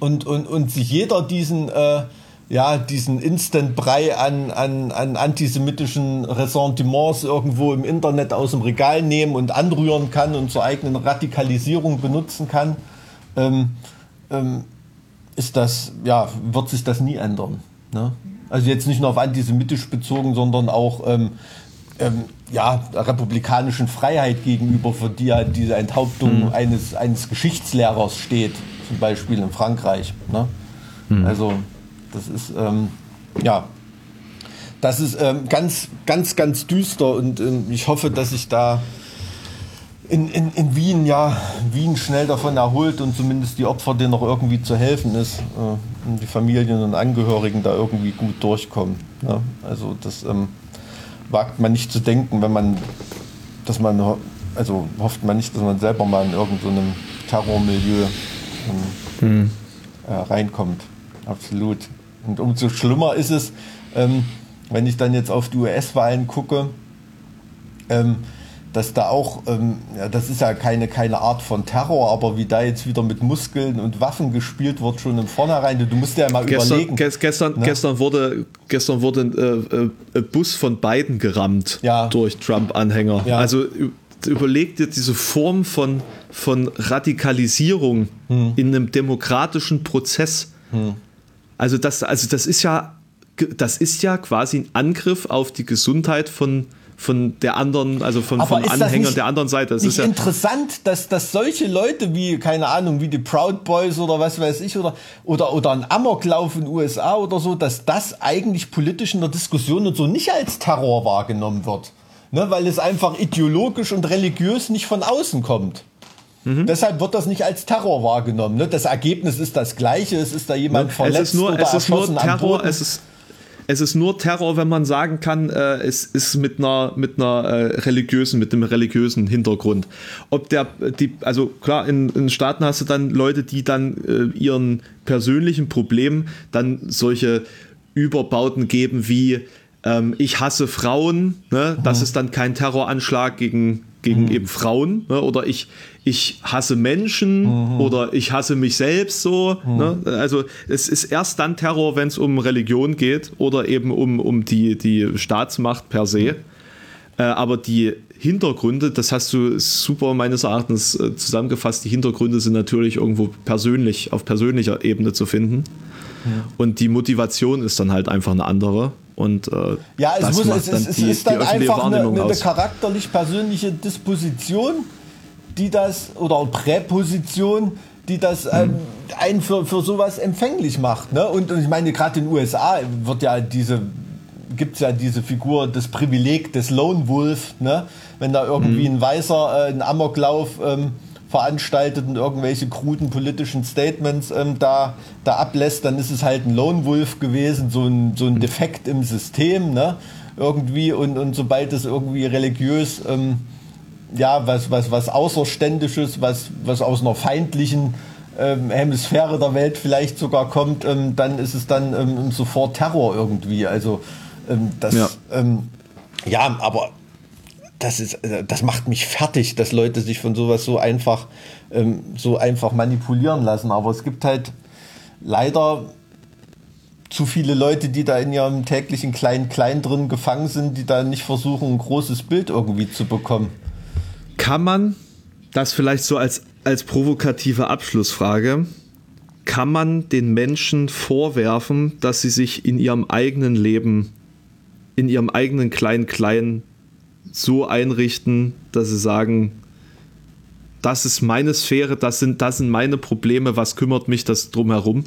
und, und, und sich jeder diesen äh, ja, diesen Instant-Brei an, an, an antisemitischen Ressentiments irgendwo im Internet aus dem Regal nehmen und anrühren kann und zur eigenen Radikalisierung benutzen kann, ähm, ähm, ist das, ja, wird sich das nie ändern. Ne? Also jetzt nicht nur auf antisemitisch bezogen, sondern auch ähm, ähm, ja, der republikanischen Freiheit gegenüber, für die ja diese Enthauptung mhm. eines, eines Geschichtslehrers steht, zum Beispiel in Frankreich. Ne? Mhm. Also das ist ähm, ja das ist ähm, ganz, ganz, ganz düster und ähm, ich hoffe, dass ich da in, in, in Wien, ja, Wien schnell davon erholt und zumindest die Opfer, denen noch irgendwie zu helfen ist äh, und die Familien und Angehörigen da irgendwie gut durchkommen. Ja? Also das ähm, wagt man nicht zu denken, wenn man, dass man, also hofft man nicht, dass man selber mal in irgendeinem so Terrormilieu ähm, hm. äh, reinkommt. Absolut. Und umso schlimmer ist es, ähm, wenn ich dann jetzt auf die US-Wahlen gucke, ähm, dass da auch, ähm, ja, das ist ja keine, keine Art von Terror, aber wie da jetzt wieder mit Muskeln und Waffen gespielt wird, schon im Vornherein, du musst ja mal gestern, überlegen. Gestern, ne? gestern wurde, gestern wurde ein äh, äh, Bus von Biden gerammt ja. durch Trump-Anhänger. Ja. Also überleg dir diese Form von, von Radikalisierung hm. in einem demokratischen Prozess. Hm. Also das, also das ist ja, das ist ja quasi ein Angriff auf die Gesundheit von von der anderen, also von, von Anhängern der anderen Seite. Es ist ja interessant, dass, dass solche Leute wie, keine Ahnung, wie die Proud Boys oder was weiß ich, oder, oder, oder ein Amoklauf in den USA oder so, dass das eigentlich politisch in der Diskussion und so nicht als Terror wahrgenommen wird. Ne, weil es einfach ideologisch und religiös nicht von außen kommt. Mhm. Deshalb wird das nicht als Terror wahrgenommen. Ne? Das Ergebnis ist das gleiche. Es ist da jemand verletzt es ist nur, oder es ist nur Terror. Es ist es ist nur Terror, wenn man sagen kann, äh, es ist mit einer, mit einer äh, religiösen, mit einem religiösen Hintergrund. Ob der, die, also klar, in, in Staaten hast du dann Leute, die dann äh, ihren persönlichen Problemen dann solche Überbauten geben wie ähm, ich hasse Frauen, ne? das ist dann kein Terroranschlag gegen, gegen mhm. eben Frauen ne? oder ich, ich hasse Menschen mhm. oder ich hasse mich selbst so. Mhm. Ne? Also es ist erst dann Terror, wenn es um Religion geht oder eben um, um die, die Staatsmacht per se. Äh, aber die Hintergründe, das hast du super meines Erachtens äh, zusammengefasst, die Hintergründe sind natürlich irgendwo persönlich, auf persönlicher Ebene zu finden. Ja. Und die Motivation ist dann halt einfach eine andere. Und äh, ja, es, muss, es, es, es die, ist dann einfach eine, eine charakterlich persönliche Disposition die das, oder Präposition, die das ähm, mhm. einen für, für sowas empfänglich macht. Ne? Und, und ich meine, gerade in den USA wird ja diese gibt es ja diese Figur, das Privileg des Lone Wolf, ne? wenn da irgendwie mhm. ein Weißer äh, einen Amoklauf ähm, veranstaltet und irgendwelche kruden politischen Statements ähm, da, da ablässt, dann ist es halt ein Lone Wolf gewesen, so ein, so ein mhm. Defekt im System, ne? irgendwie und, und sobald es irgendwie religiös ähm, ja, was, was, was Außerständisches, was, was aus einer feindlichen ähm, Hemisphäre der Welt vielleicht sogar kommt, ähm, dann ist es dann ähm, sofort Terror irgendwie. Also ähm, das, ja. Ja, aber das ist, äh, das macht mich fertig, dass Leute sich von sowas so einfach, ähm, so einfach manipulieren lassen. Aber es gibt halt leider zu viele Leute, die da in ihrem täglichen Klein-Klein drin gefangen sind, die da nicht versuchen, ein großes Bild irgendwie zu bekommen. Kann man das vielleicht so als, als provokative Abschlussfrage, kann man den Menschen vorwerfen, dass sie sich in ihrem eigenen Leben, in ihrem eigenen Klein-Klein so einrichten, dass sie sagen, das ist meine Sphäre, das sind, das sind meine Probleme, was kümmert mich das drumherum?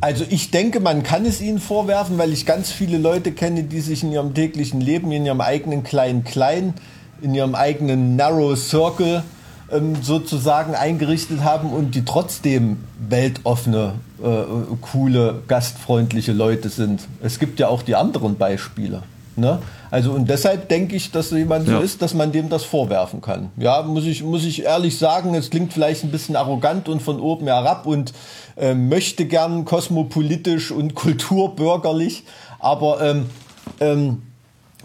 Also ich denke, man kann es ihnen vorwerfen, weil ich ganz viele Leute kenne, die sich in ihrem täglichen Leben, in ihrem eigenen kleinen Klein, in ihrem eigenen Narrow Circle ähm, sozusagen eingerichtet haben und die trotzdem weltoffene, äh, coole, gastfreundliche Leute sind. Es gibt ja auch die anderen Beispiele. Ne? Also und deshalb denke ich, dass jemand so ja. ist, dass man dem das vorwerfen kann. Ja, muss ich, muss ich ehrlich sagen, es klingt vielleicht ein bisschen arrogant und von oben herab und äh, möchte gern kosmopolitisch und kulturbürgerlich, aber ähm, ähm,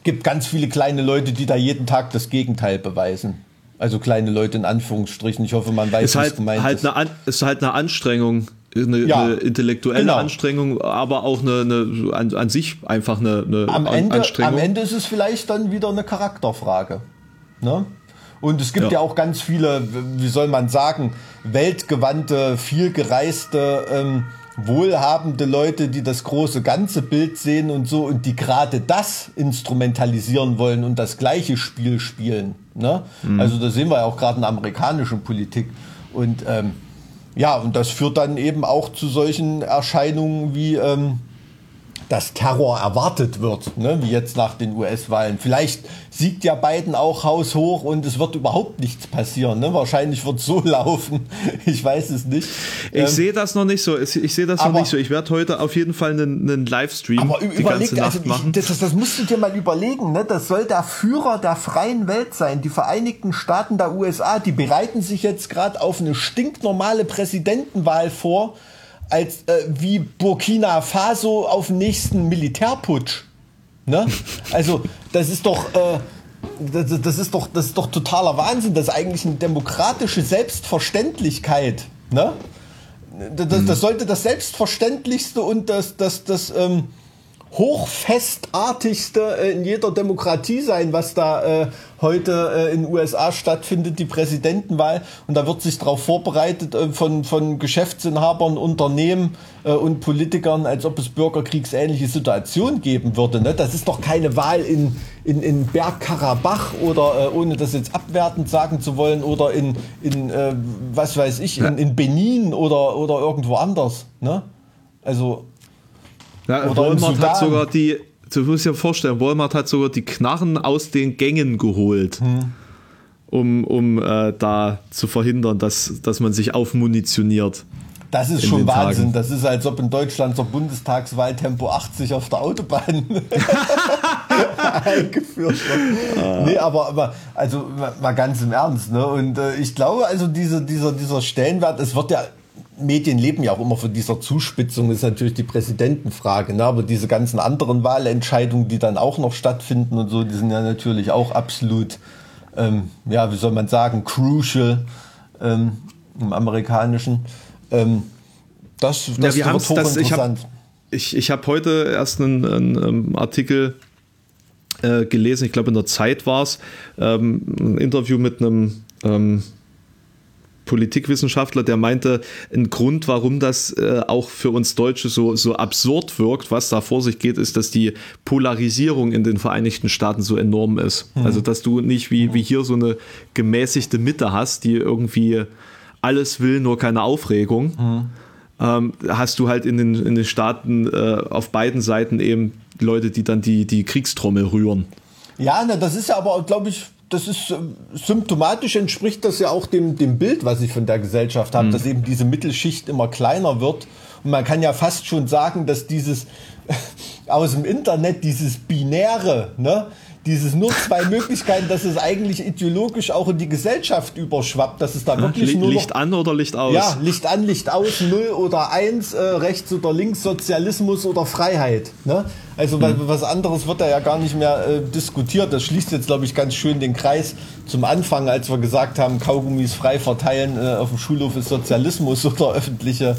gibt ganz viele kleine Leute, die da jeden Tag das Gegenteil beweisen. Also kleine Leute in Anführungsstrichen. Ich hoffe, man weiß, ist halt, gemeint halt ist. Eine An ist halt eine Anstrengung, eine, ja, eine intellektuelle genau. Anstrengung, aber auch eine, eine an, an, sich einfach eine, eine am Ende, Anstrengung. Am Ende ist es vielleicht dann wieder eine Charakterfrage. Ne? Und es gibt ja. ja. auch ganz viele, wie soll man sagen, weltgewandte, vielgereiste, ähm, wohlhabende Leute, die das große ganze Bild sehen und so und die gerade das instrumentalisieren wollen und das gleiche Spiel spielen. Ne? Mhm. Also da sehen wir ja auch gerade in der amerikanischen Politik. Und ähm, ja, und das führt dann eben auch zu solchen Erscheinungen wie ähm, dass Terror erwartet wird, ne? wie jetzt nach den US-Wahlen. Vielleicht siegt ja Biden auch haushoch und es wird überhaupt nichts passieren. Ne? Wahrscheinlich wird es so laufen. Ich weiß es nicht. Ich ähm, sehe das noch nicht so. Ich, ich sehe das aber, noch nicht so. Ich werde heute auf jeden Fall einen, einen Livestream aber die überleg, ganze Nacht also machen. Ich, das, das, musst du dir mal überlegen. Ne? Das soll der Führer der freien Welt sein. Die Vereinigten Staaten der USA, die bereiten sich jetzt gerade auf eine stinknormale Präsidentenwahl vor als äh, wie Burkina Faso auf den nächsten Militärputsch. Ne? Also, das ist doch. Äh, das, das, ist doch, das ist doch totaler Wahnsinn. Das ist eigentlich eine demokratische Selbstverständlichkeit. Ne? Das, das, das sollte das Selbstverständlichste und das, das, das, ähm, hochfestartigste äh, in jeder Demokratie sein, was da äh, heute äh, in den USA stattfindet, die Präsidentenwahl. Und da wird sich darauf vorbereitet äh, von, von Geschäftsinhabern, Unternehmen äh, und Politikern, als ob es bürgerkriegsähnliche Situationen geben würde. Ne? Das ist doch keine Wahl in, in, in Bergkarabach oder, äh, ohne das jetzt abwertend sagen zu wollen, oder in, in was weiß ich, in, in Benin oder, oder irgendwo anders. Ne? Also ja, Walmart hat sogar die, du musst dir vorstellen, Walmart hat sogar die Knarren aus den Gängen geholt, hm. um, um äh, da zu verhindern, dass, dass man sich aufmunitioniert. Das ist schon Wahnsinn. Tagen. Das ist, als ob in Deutschland zur Bundestagswahl Tempo 80 auf der Autobahn eingeführt wird. Ah. Nee, aber, aber also mal ganz im Ernst. Ne? Und äh, ich glaube, also diese, dieser, dieser Stellenwert, es wird ja Medien leben ja auch immer von dieser Zuspitzung, ist natürlich die Präsidentenfrage. Ne? Aber diese ganzen anderen Wahlentscheidungen, die dann auch noch stattfinden und so, die sind ja natürlich auch absolut, ähm, ja, wie soll man sagen, crucial ähm, im amerikanischen. Ähm, das das ja, wird hochinteressant. Ich habe ich, ich hab heute erst einen, einen, einen Artikel äh, gelesen, ich glaube in der Zeit war es, ähm, ein Interview mit einem ähm, Politikwissenschaftler, der meinte, ein Grund, warum das äh, auch für uns Deutsche so, so absurd wirkt, was da vor sich geht, ist, dass die Polarisierung in den Vereinigten Staaten so enorm ist. Mhm. Also, dass du nicht wie, wie hier so eine gemäßigte Mitte hast, die irgendwie alles will, nur keine Aufregung. Mhm. Ähm, hast du halt in den, in den Staaten äh, auf beiden Seiten eben Leute, die dann die, die Kriegstrommel rühren. Ja, ne, das ist ja aber, glaube ich, das ist äh, symptomatisch entspricht das ja auch dem, dem Bild, was ich von der Gesellschaft habe, mhm. dass eben diese Mittelschicht immer kleiner wird. Und man kann ja fast schon sagen, dass dieses aus dem Internet, dieses Binäre, ne, dieses nur zwei Möglichkeiten, dass es eigentlich ideologisch auch in die Gesellschaft überschwappt, dass es da wirklich Li nur Licht an oder Licht aus? ja, Licht an, Licht aus, 0 oder 1, äh, rechts oder links, Sozialismus oder Freiheit. Ne? Also weil, was anderes wird da ja gar nicht mehr äh, diskutiert. Das schließt jetzt, glaube ich, ganz schön den Kreis zum Anfang, als wir gesagt haben, Kaugummis frei verteilen äh, auf dem Schulhof ist Sozialismus oder öffentliche,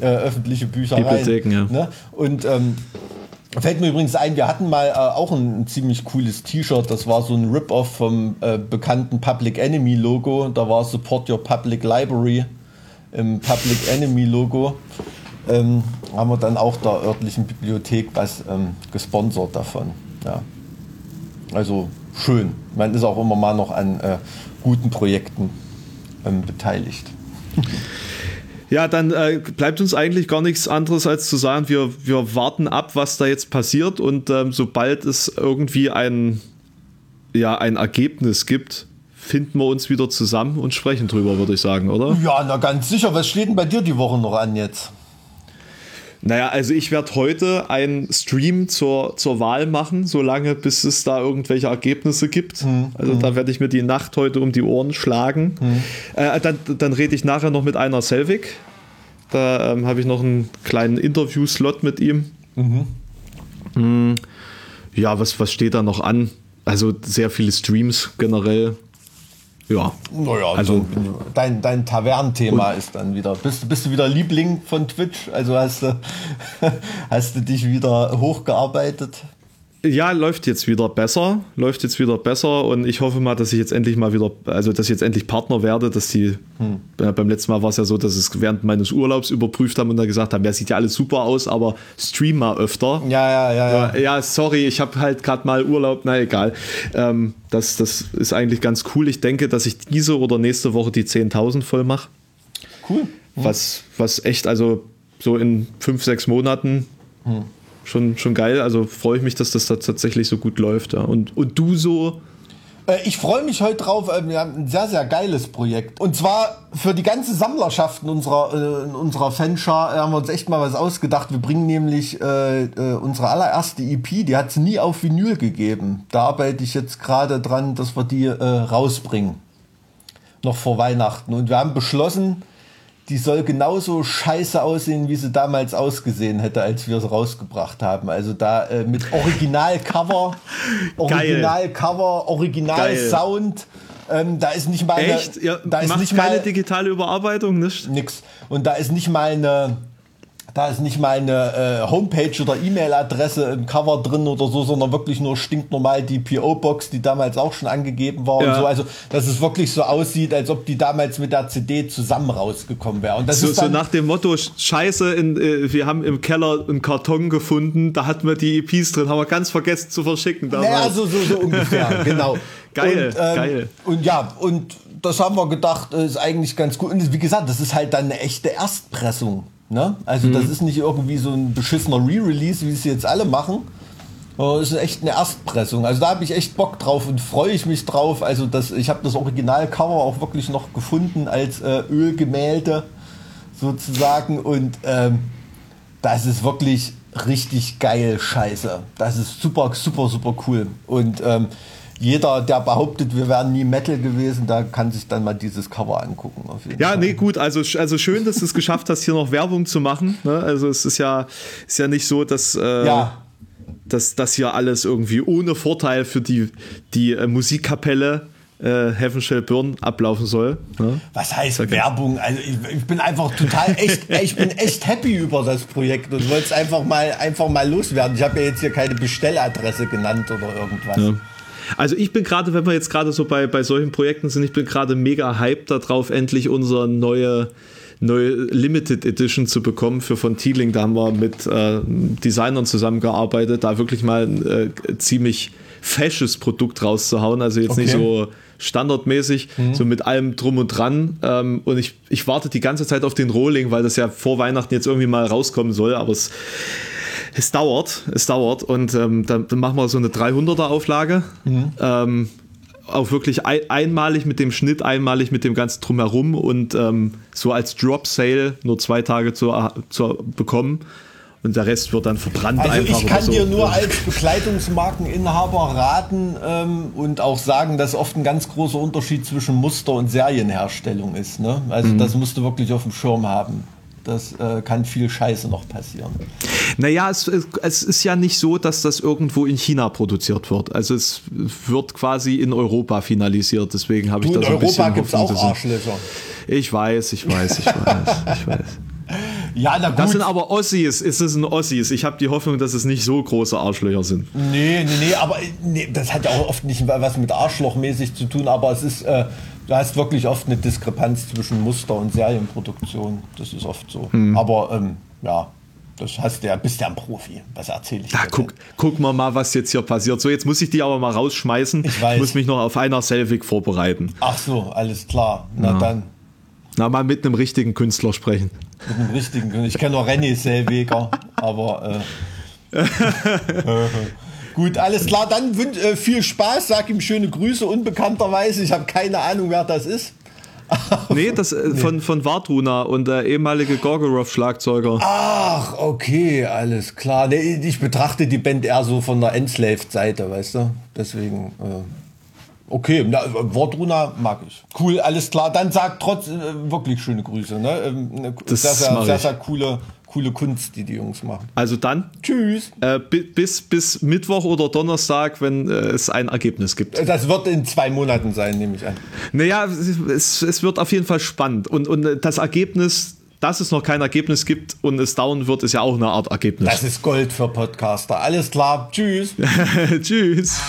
äh, öffentliche Büchereien. Bibliotheken, ja. Ne? Und ähm, Fällt mir übrigens ein, wir hatten mal äh, auch ein, ein ziemlich cooles T-Shirt. Das war so ein Rip-Off vom äh, bekannten Public Enemy Logo. Da war Support Your Public Library im Public Enemy Logo. Ähm, haben wir dann auch der örtlichen Bibliothek was ähm, gesponsert davon. Ja. Also schön. Man ist auch immer mal noch an äh, guten Projekten ähm, beteiligt. Ja, dann äh, bleibt uns eigentlich gar nichts anderes als zu sagen, wir, wir warten ab, was da jetzt passiert und ähm, sobald es irgendwie ein, ja, ein Ergebnis gibt, finden wir uns wieder zusammen und sprechen drüber, würde ich sagen, oder? Ja, na ganz sicher. Was steht denn bei dir die Woche noch an jetzt? Naja, also ich werde heute einen Stream zur, zur Wahl machen, solange bis es da irgendwelche Ergebnisse gibt. Also da werde ich mir die Nacht heute um die Ohren schlagen. Äh, dann, dann rede ich nachher noch mit einer Selvig. Da ähm, habe ich noch einen kleinen Interview-Slot mit ihm. Mm, Ja, was, was steht da noch an? Also sehr viele Streams generell. Ja. Naja, Also- also dein, dein Tavernenthema ist dann wieder. Bist, bist du wieder Liebling von Twitch? Also hast du, hast du dich wieder hochgearbeitet? Ja, läuft jetzt wieder besser, läuft jetzt wieder besser und ich hoffe mal, dass ich jetzt endlich mal wieder, also dass ich jetzt endlich Partner werde, dass die, äh, beim letzten Mal war es ja so, dass es während meines Urlaubs überprüft haben und dann gesagt haben, ja, sieht ja alles super aus, aber stream mal öfter. Ja, ja, ja, ja. Ja, sorry, ich habe halt gerade mal Urlaub, na egal. Ähm, das, das ist eigentlich ganz cool. Ich denke, dass ich diese oder nächste Woche die 10.000 voll mache. Cool. Was, was echt, also so in fünf, sechs Monaten schon, schon geil. Also freue ich mich, dass das da tatsächlich so gut läuft. Ja. Und, und du so, Äh, Ich freue mich heute drauf. äh, Wir haben ein sehr, sehr geiles Projekt. Und zwar für die ganze Sammlerschaft in unserer, äh, in unserer Fanschar äh, haben wir uns echt mal was ausgedacht. Wir bringen nämlich äh, unsere allererste EP, die hat es nie auf Vinyl gegeben. Da arbeite ich jetzt gerade dran, dass wir die äh, rausbringen. Noch vor Weihnachten. Und wir haben beschlossen, die soll genauso scheiße aussehen, wie sie damals ausgesehen hätte, als wir sie rausgebracht haben. Also da äh, mit Original-Cover, Original-Cover, Original-Sound. Ähm, da ist nicht mal eine, echt? Ihr da ist nicht keine mal digitale Überarbeitung, nicht? nix. Und da ist nicht mal eine, da ist nicht mal eine äh, Homepage oder E-Mail-Adresse im Cover drin oder so, sondern wirklich nur stinknormal die PO-Box, die damals auch schon angegeben war Ja. und so. Also, dass es wirklich so aussieht, als ob die damals mit der CD zusammen rausgekommen wäre. Und das So, ist so nach dem Motto, Scheiße, in, äh, wir haben im Keller einen Karton gefunden, da hatten wir die EPs drin, haben wir ganz vergessen zu verschicken damals. Naja, so, so, so ungefähr, genau. Geil, und, ähm, geil. Und ja, und das haben wir gedacht, äh, ist eigentlich ganz gut. Und wie gesagt, das ist halt dann eine echte Erstpressung. Ne? Also Mhm. das ist nicht irgendwie so ein beschissener Re-Release, wie es jetzt alle machen. Es ist echt eine Erstpressung. Also da habe ich echt Bock drauf und freue ich mich drauf. Also das, ich habe das Originalcover auch wirklich noch gefunden als äh, Ölgemälde sozusagen. Und ähm, das ist wirklich richtig geil Scheiße. Das ist super, super, super cool. Und ähm, jeder, der behauptet, wir wären nie Metal gewesen, da kann sich dann mal dieses Cover angucken. Ja, Fall. nee, gut, also, also schön, dass du es geschafft hast, hier noch Werbung zu machen. Ne? Also es ist ja, ist ja nicht so, dass, äh, Ja, dass das hier alles irgendwie ohne Vorteil für die, die äh, Musikkapelle äh, Heaven Shall Burn ablaufen soll. Ne? was heißt Werbung? Also ich, ich bin einfach total echt, ich bin echt happy über das Projekt und wollte es einfach mal, einfach mal loswerden. Ich habe ja jetzt hier keine Bestelladresse genannt oder irgendwas. Ja. Also ich bin gerade, wenn wir jetzt gerade so bei, bei solchen Projekten sind, ich bin gerade mega hyped darauf, endlich unsere neue, neue Limited Edition zu bekommen für von Thieling. Da haben wir mit äh, Designern zusammengearbeitet, da wirklich mal ein äh, ziemlich fesches Produkt rauszuhauen. Also jetzt nicht Okay. so standardmäßig, so mit allem drum und dran. Ähm, und ich, ich warte die ganze Zeit auf den Rolling, weil das ja vor Weihnachten jetzt irgendwie mal rauskommen soll, aber es es dauert, es dauert und ähm, dann, dann machen wir so eine 300er Auflage. Ähm, auch wirklich ein, einmalig mit dem Schnitt, einmalig mit dem ganzen Drumherum und ähm, so als Drop Sale nur zwei Tage zu, zu bekommen. und der Rest wird dann verbrannt Also einfach. ich kann so. dir nur als Bekleidungsmarkeninhaber raten ähm, und auch sagen, dass oft ein ganz großer Unterschied zwischen Muster und Serienherstellung ist. Ne? Also Mhm. das musst du wirklich auf dem Schirm haben. Das äh, kann viel Scheiße noch passieren. Naja, es, es ist ja nicht so, dass das irgendwo in China produziert wird. Also es wird quasi in Europa finalisiert. Deswegen habe ich Du, da in so ein bisschen Europa gibt es Hoffnung, auch Arschlöcher. Ich weiß, ich weiß, ich weiß, ich weiß. Ja, na gut. Das sind aber Ossis, ist es ein Ossis. Ich habe die Hoffnung, dass es nicht so große Arschlöcher sind. Nee, nee, nee, aber äh, nee, das hat ja auch oft nicht was mit Arschlochmäßig zu tun, aber es ist, äh, du hast wirklich oft eine Diskrepanz zwischen Muster und Serienproduktion. Das ist oft so. Hm. Aber ähm, ja, das hast du ja, bist ja ein Profi. Was erzähle ich Da dir guck, denn? guck mal mal, was jetzt hier passiert. So, jetzt muss ich die aber mal rausschmeißen. Ich weiß. muss mich noch auf einer Selvig vorbereiten. Ach so, alles klar. Na dann, Na, mal mit einem richtigen Künstler sprechen. mit dem richtigen. Ich kenne noch René Selweger, aber äh, gut, alles klar. Dann äh, viel Spaß, sag ihm schöne Grüße. Unbekannterweise, ich habe keine Ahnung, wer das ist. Nee, das äh, von, von Vardruna und der ehemalige Gorgoroth-Schlagzeuger. Ach, okay, alles klar. Nee, ich betrachte die Band eher so von der Enslaved-Seite, weißt du? Deswegen, äh, okay, na, Wortruna mag ich. Cool, alles klar. Dann sag trotz äh, wirklich schöne Grüße. Ne? Ähm, ne, Das sehr, sehr, sehr, sehr coole, coole Kunst, die die Jungs machen. Also dann Tschüss. äh, bi- bis, bis Mittwoch oder Donnerstag, wenn äh, es ein Ergebnis gibt. Das wird in zwei Monaten sein, nehme ich an. Naja, es, es wird auf jeden Fall spannend. Und, und äh, das Ergebnis, dass es noch kein Ergebnis gibt und es dauern wird, ist ja auch eine Art Ergebnis. Das ist Gold für Podcaster. Alles klar. Tschüss. Tschüss.